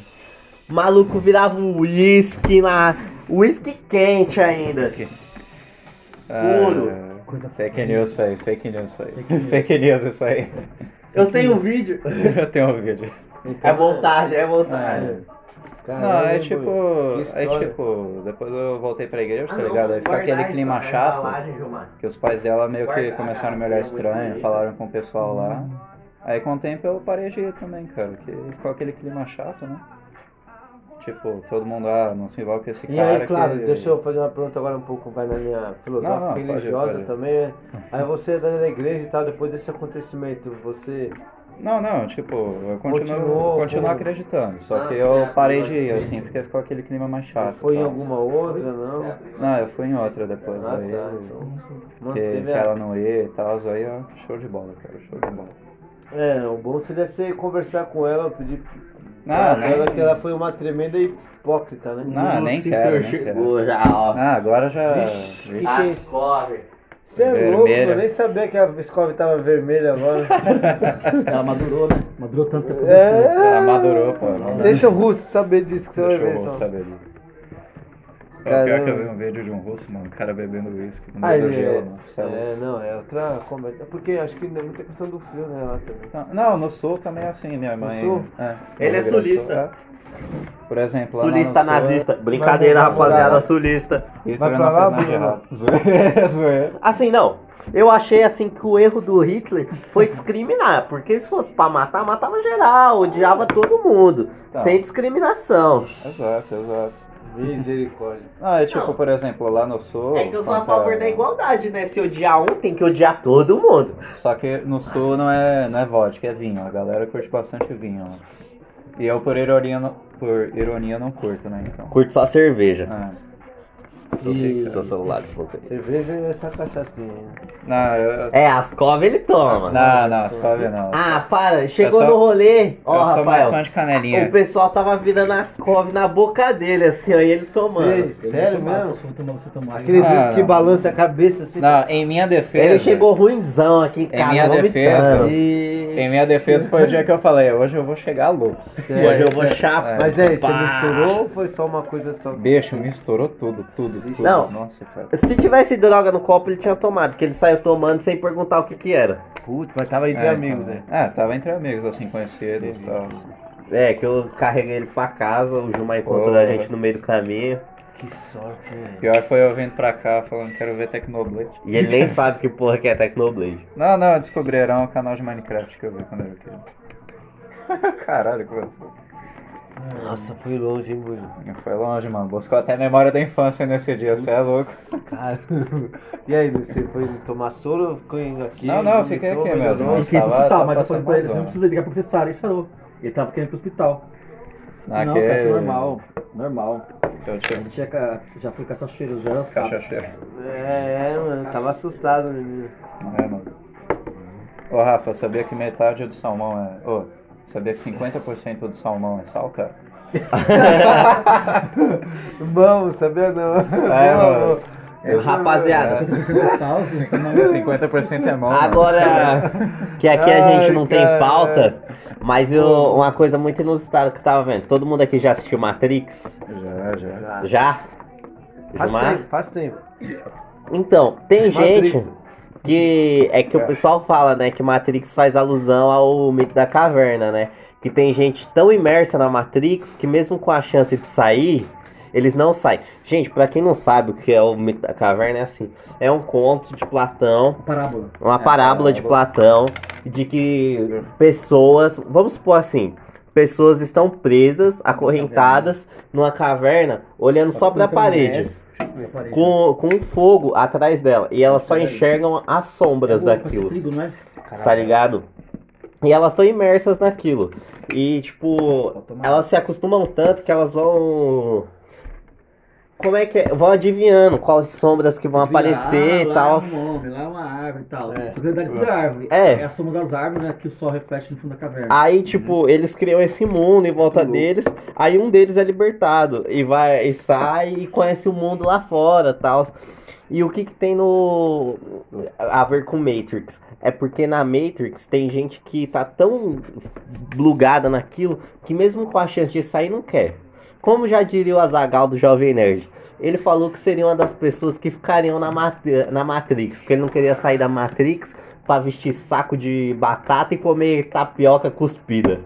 Speaker 1: Maluco virava um uísque na. Uísque quente ainda. Puro.
Speaker 2: Ah, Fake news isso aí, fake news isso aí. Fake news isso aí.
Speaker 1: Eu tenho um vídeo. <laughs>
Speaker 2: Eu tenho um vídeo.
Speaker 1: É montagem, é montagem.
Speaker 4: Caramba,
Speaker 2: Não, é tipo. Aí
Speaker 4: história.
Speaker 2: tipo, depois eu voltei pra igreja,
Speaker 1: Ah,
Speaker 2: tá ligado? Aí ficou aquele clima chato. Que os pais dela meio que começaram a me
Speaker 1: cara,
Speaker 2: olhar estranho, falaram com o pessoal lá.
Speaker 1: Hum.
Speaker 2: Aí com o tempo eu parei de ir também, cara, que ficou aquele clima chato, né? Tipo, todo mundo, ah, não se envolve com esse
Speaker 4: E
Speaker 2: cara.
Speaker 4: aí, claro,
Speaker 2: que...
Speaker 4: deixa eu fazer uma pergunta agora um pouco, vai na linha filosófica
Speaker 2: Não, não,
Speaker 4: e
Speaker 2: pode,
Speaker 4: religiosa
Speaker 2: pode.
Speaker 4: também. né? Aí você é da igreja e tal, depois desse acontecimento, você.
Speaker 2: Não, não, tipo, eu continuo,
Speaker 4: Continuou
Speaker 2: continuo acreditando. Só
Speaker 1: Ah,
Speaker 2: que eu
Speaker 1: certo,
Speaker 2: parei
Speaker 1: pode
Speaker 2: de ir, assim, porque ficou aquele clima mais chato.
Speaker 4: foi em
Speaker 2: tal.
Speaker 4: alguma outra, não?
Speaker 2: Não, eu fui em outra depois.
Speaker 4: Ah,
Speaker 2: aí,
Speaker 4: tá. Então,
Speaker 2: que,
Speaker 4: manteve
Speaker 2: que
Speaker 4: a-
Speaker 2: ela não ia e tal, aí ó, show de bola, cara, show de bola.
Speaker 4: É, o bom seria você conversar com ela, pedir pra
Speaker 2: nem-
Speaker 4: ela que ela foi uma tremenda hipócrita, né?
Speaker 2: Não, nem
Speaker 1: Lucifer
Speaker 2: quero, nem
Speaker 1: chegou já, ó.
Speaker 2: Ah, agora já.
Speaker 4: Vixe, que que é isso? Você é louco,
Speaker 2: Vermelha.
Speaker 4: eu nem sabia que a Escove tava vermelha agora. <laughs>
Speaker 3: Ela madurou, né? Madurou tanto que apodreceu.
Speaker 4: É,
Speaker 2: Ela madurou, pô.
Speaker 4: Deixa o russo saber disso que você
Speaker 2: Deixa
Speaker 4: vai
Speaker 2: eu
Speaker 4: ver só.
Speaker 2: saber disso. É,
Speaker 4: Caramba.
Speaker 2: pior que eu vi um vídeo de um russo, mano, o cara bebendo uísque no
Speaker 4: Ah,
Speaker 2: meio do gelo,
Speaker 4: é,
Speaker 2: mano. É
Speaker 4: é, não, é outra comédia. Porque acho que é muita questão do frio, né, lá também.
Speaker 2: Não, no sul também é assim, minha mãe.
Speaker 4: sul?
Speaker 2: É,
Speaker 1: Ele
Speaker 2: no
Speaker 1: é sulista.
Speaker 2: é. Por exemplo, lá no
Speaker 1: Sulista
Speaker 2: sul,
Speaker 1: nazista. Brincadeira, rapaziada,
Speaker 4: lá.
Speaker 1: sulista.
Speaker 2: Hitler
Speaker 4: Vai pra
Speaker 2: não
Speaker 4: lá, Bruno? <laughs>
Speaker 2: Zoeira, zoeira.
Speaker 1: Assim, não. Eu achei assim que o erro do Hitler foi discriminar, porque se fosse pra matar, matava geral, odiava todo mundo,
Speaker 2: Tá.
Speaker 1: sem discriminação.
Speaker 2: Exato, exato.
Speaker 4: Misericórdia.
Speaker 2: Não, é tipo,
Speaker 1: Não.
Speaker 2: por exemplo, lá no sul.
Speaker 1: É que eu sou a favor da igualdade, né? Se odiar um, tem que odiar todo mundo.
Speaker 2: Só que no sul não é, não é vodka, é vinho. A galera curte bastante vinho. E eu, por ironia, não, por ironia, não curto, né? Então.
Speaker 1: Curto só cerveja.
Speaker 2: É.
Speaker 4: E-
Speaker 1: Seu celular, aí.
Speaker 4: Cerveja e essa cachaçinha.
Speaker 2: Não, eu,
Speaker 1: É, Ascov ele toma.
Speaker 2: não, não, Ascov não.
Speaker 1: Ah, para, chegou
Speaker 2: Eu só-
Speaker 1: no rolê. Ó,
Speaker 2: eu sou mais
Speaker 1: Rafael.
Speaker 2: fã de canelinha.
Speaker 1: O pessoal tava virando Ascov na boca dele, assim, ó, e ele tomando.
Speaker 4: Sei, sério
Speaker 3: tomar,
Speaker 4: mesmo?
Speaker 3: Se você tomar, você tomar.
Speaker 4: Aquele
Speaker 2: Ah,
Speaker 4: que balança a cabeça assim.
Speaker 2: Não, em minha defesa.
Speaker 1: Ele chegou ruimzão aqui em
Speaker 2: Em
Speaker 1: casa,
Speaker 2: minha defesa,
Speaker 4: E...
Speaker 2: Em minha defesa foi o dia que eu falei, hoje eu vou chegar louco.
Speaker 1: Hoje eu vou chapar.
Speaker 4: Mas aí, você
Speaker 1: Pá.
Speaker 4: misturou ou foi só uma coisa só?
Speaker 2: Bicho, misturou tudo, tudo, tudo.
Speaker 1: Não.
Speaker 2: Nossa, cara.
Speaker 1: Se tivesse droga no copo, ele tinha tomado, porque ele saiu tomando sem perguntar o que que era.
Speaker 4: Putz, mas tava entre
Speaker 2: É,
Speaker 4: amigos, né?
Speaker 2: É, tava entre amigos, assim, conhecidos e tal.
Speaker 1: É, que eu carreguei ele pra casa, o Gilmar encontrou a gente no meio do caminho.
Speaker 4: Que sorte, né?
Speaker 2: Pior foi eu vindo pra cá falando que quero ver Tecnoblade.
Speaker 1: E ele nem <laughs> sabe que porra que é Tecnoblade.
Speaker 2: Não, não, descobrirão o canal de Minecraft que eu vi quando eu era criança. <laughs> Caralho, que começou.
Speaker 4: Nossa, foi longe, hein, Bruno?
Speaker 2: Foi longe, mano. Buscou até memória da infância nesse dia, você é louco.
Speaker 4: Caramba. E aí, você foi tomar soro ou ficou em- aqui?
Speaker 2: Não, não, eu fiquei aqui mesmo.
Speaker 3: Ele ir pro
Speaker 2: Tava-
Speaker 3: hospital, mas eu falei pra ele, você não precisa ligar porque você sarou e sarou. Ele tava querendo ir pro hospital. Não,
Speaker 2: Naquele...
Speaker 3: cara, isso é normal. Normal.
Speaker 2: Eu tinha
Speaker 3: Ele tinha, ca- já foi caçar cheiro, já sabe.
Speaker 2: cachaceiro.
Speaker 4: É, mano, tava assustado, menino.
Speaker 2: É, mano. Ô, Rafa, sabia que metade do salmão é... Ô, sabia que 50% do salmão é sal, cara? <laughs>
Speaker 4: Vamos, sabia não.
Speaker 2: É, mano.
Speaker 4: Esse
Speaker 1: Rapaziada,
Speaker 3: 50% é sal,
Speaker 2: 50% é mão. mano.
Speaker 1: Agora, que aqui a gente
Speaker 4: Ai,
Speaker 1: não tem
Speaker 4: cara.
Speaker 1: pauta, mas eu- uma coisa muito inusitada que eu tava vendo. Todo mundo aqui já assistiu Matrix?
Speaker 2: Já, já.
Speaker 4: Já.
Speaker 1: Já?
Speaker 4: Faz
Speaker 1: Gilmar?
Speaker 4: tempo, faz tempo.
Speaker 1: Então, tem
Speaker 4: Matrix.
Speaker 1: gente que é que o pessoal fala, né, que Matrix faz alusão ao mito da caverna, né? Que tem gente tão imersa na Matrix que mesmo com a chance de sair, eles não saem. Gente, pra quem não sabe o que é o mito da caverna, é assim, é um conto de Platão,
Speaker 3: Parábola.
Speaker 1: uma
Speaker 2: É,
Speaker 1: parábola de
Speaker 2: parábola.
Speaker 1: Platão de que pessoas, vamos supor assim, pessoas estão presas, acorrentadas numa caverna, olhando só pra parede.
Speaker 3: parede.
Speaker 1: Com, com um fogo atrás dela. E elas só enxergam as sombras
Speaker 3: É
Speaker 1: daquilo.
Speaker 3: não é?
Speaker 1: Tá ligado? E elas estão imersas naquilo. E, tipo, elas se acostumam tanto que elas vão. Como é que é? Vão adivinhando quais sombras que vão aparecer
Speaker 3: ah,
Speaker 1: e
Speaker 3: lá
Speaker 1: tal.
Speaker 3: É um homem, lá é uma árvore e tal.
Speaker 4: É.
Speaker 3: Tudo é árvore.
Speaker 1: É.
Speaker 3: É a soma das árvores, né? Que o sol reflete no fundo da caverna.
Speaker 1: Aí, tipo, eles criam esse mundo em volta deles. Aí um deles é libertado. E vai e sai e conhece o mundo lá fora tal. E o que, que tem no. a ver com Matrix? É porque na Matrix tem gente que tá tão blugada naquilo que mesmo com a chance de sair não quer. Como já diria o Azagal do Jovem Nerd, ele falou que seria uma das pessoas que ficariam na, na Matrix, porque ele não queria sair da Matrix pra vestir saco de batata e comer tapioca cuspida.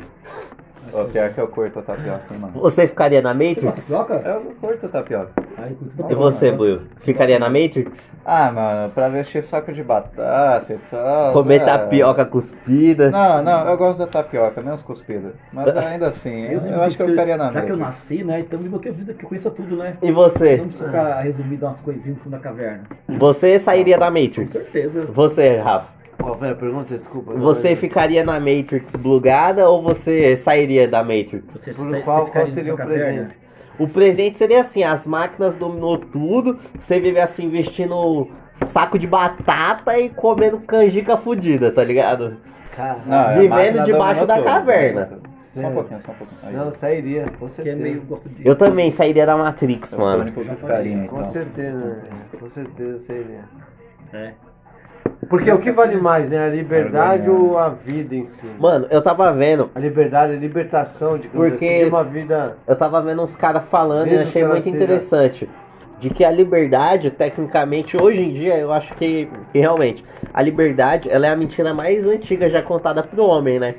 Speaker 2: Ô, pior que eu curto a tapioca, hein, mano.
Speaker 1: Você ficaria na Matrix?
Speaker 3: tapioca?
Speaker 2: Eu curto tapioca.
Speaker 3: Aí, curto
Speaker 1: E
Speaker 3: tapioca.
Speaker 1: você, Buio? Ficaria na Matrix?
Speaker 2: Ah, mano, pra vestir saco de batata e tal.
Speaker 1: Comer
Speaker 2: é.
Speaker 1: tapioca cuspida?
Speaker 2: Não, não, eu gosto da tapioca, menos cuspida. Mas <laughs> ainda assim, eu, eu acho que eu ficaria na
Speaker 3: Já que eu
Speaker 2: Matrix.
Speaker 3: nasci, né? Então viva que a vida que conheça tudo, né?
Speaker 1: E você?
Speaker 3: Não precisa ficar resumido umas coisinhas no fundo da caverna.
Speaker 1: Você sairia da
Speaker 3: Com
Speaker 1: Matrix?
Speaker 3: certeza.
Speaker 1: Você, Rafa?
Speaker 4: Qual foi a pergunta? Desculpa.
Speaker 1: Você ficaria na Matrix blugada ou você sairia da Matrix?
Speaker 3: Você,
Speaker 4: Por
Speaker 3: você-
Speaker 4: qual-
Speaker 3: ficaria
Speaker 4: qual seria o
Speaker 3: caverna?
Speaker 4: presente?
Speaker 1: O presente seria assim, as máquinas dominou tudo, você vive assim vestindo saco de batata e comendo canjica fudida, tá ligado?
Speaker 4: Caralho.
Speaker 2: Não, a
Speaker 1: Vivendo debaixo da
Speaker 2: tudo,
Speaker 1: caverna.
Speaker 2: Só um pouquinho, só um pouquinho. Aí,
Speaker 4: Não, sairia, com
Speaker 3: Que é
Speaker 4: certeza.
Speaker 3: meio gosto de.
Speaker 1: Eu também sairia da Matrix,
Speaker 2: eu sou o
Speaker 1: mano.
Speaker 2: único que ficaria,
Speaker 4: Com
Speaker 2: então.
Speaker 4: certeza, né? com certeza seria.
Speaker 3: É.
Speaker 4: Porque o que vale mais, né? A liberdade
Speaker 2: É,
Speaker 4: ou a vida em si?
Speaker 1: Mano, eu tava vendo,
Speaker 4: A liberdade, a libertação, digamos
Speaker 1: Porque-
Speaker 4: assim, de uma vida.
Speaker 1: eu tava vendo uns caras falando e
Speaker 4: Mesmo
Speaker 1: eu achei muito
Speaker 4: seja-
Speaker 1: interessante. De que a liberdade, tecnicamente, hoje em dia, eu acho que, que realmente, a liberdade, ela é a mentira mais antiga já contada pro homem, né?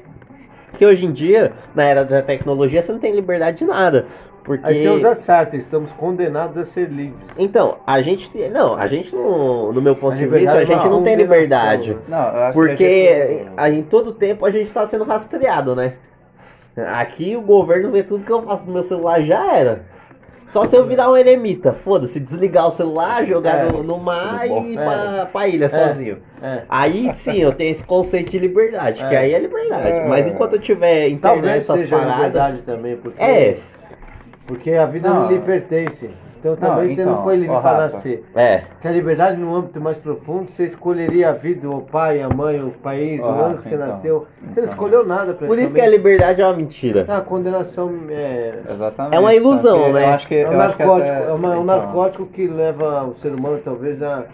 Speaker 1: Que hoje em dia, na era da tecnologia, você não tem liberdade de nada. Porque...
Speaker 4: Aí você usa certo, estamos condenados a ser livres.
Speaker 1: Então, a gente. Não, a gente não. No meu ponto de vista, a
Speaker 4: é
Speaker 1: gente não tem liberdade.
Speaker 2: Não, eu acho que a
Speaker 1: Porque
Speaker 2: gente-
Speaker 1: em todo tempo a gente tá sendo rastreado, né? Aqui o governo vê tudo que eu faço no meu celular já era. Só se eu virar um eremita, foda-se, desligar o celular, jogar
Speaker 4: É,
Speaker 1: no, no mar e ir
Speaker 4: É.
Speaker 1: pra, pra ilha sozinho.
Speaker 4: É.
Speaker 1: Aí sim eu tenho esse conceito de liberdade, que
Speaker 4: É.
Speaker 1: aí é liberdade.
Speaker 2: É.
Speaker 1: Mas enquanto eu tiver internet,
Speaker 4: Talvez
Speaker 1: essas
Speaker 4: seja
Speaker 1: paradas.
Speaker 4: liberdade também, porque,
Speaker 1: É,
Speaker 4: porque a vida não,
Speaker 2: Não.
Speaker 4: lhe pertence. Então talvez você não
Speaker 2: então,
Speaker 4: foi livre para nascer.
Speaker 1: é.
Speaker 4: Que a liberdade no âmbito mais profundo, você escolheria a vida, o pai, a mãe, o país, o ano que você
Speaker 2: então.
Speaker 4: nasceu. Você
Speaker 2: Então.
Speaker 4: não escolheu nada
Speaker 1: Por isso que a liberdade é uma mentira.
Speaker 4: É uma condenação é,
Speaker 2: Exatamente.
Speaker 1: É uma ilusão,
Speaker 2: Porque
Speaker 1: né?
Speaker 2: Eu acho que,
Speaker 4: é um
Speaker 2: eu acho que
Speaker 4: narcótico,
Speaker 2: até-
Speaker 4: é uma- um
Speaker 2: então,
Speaker 4: narcótico que leva o ser humano talvez a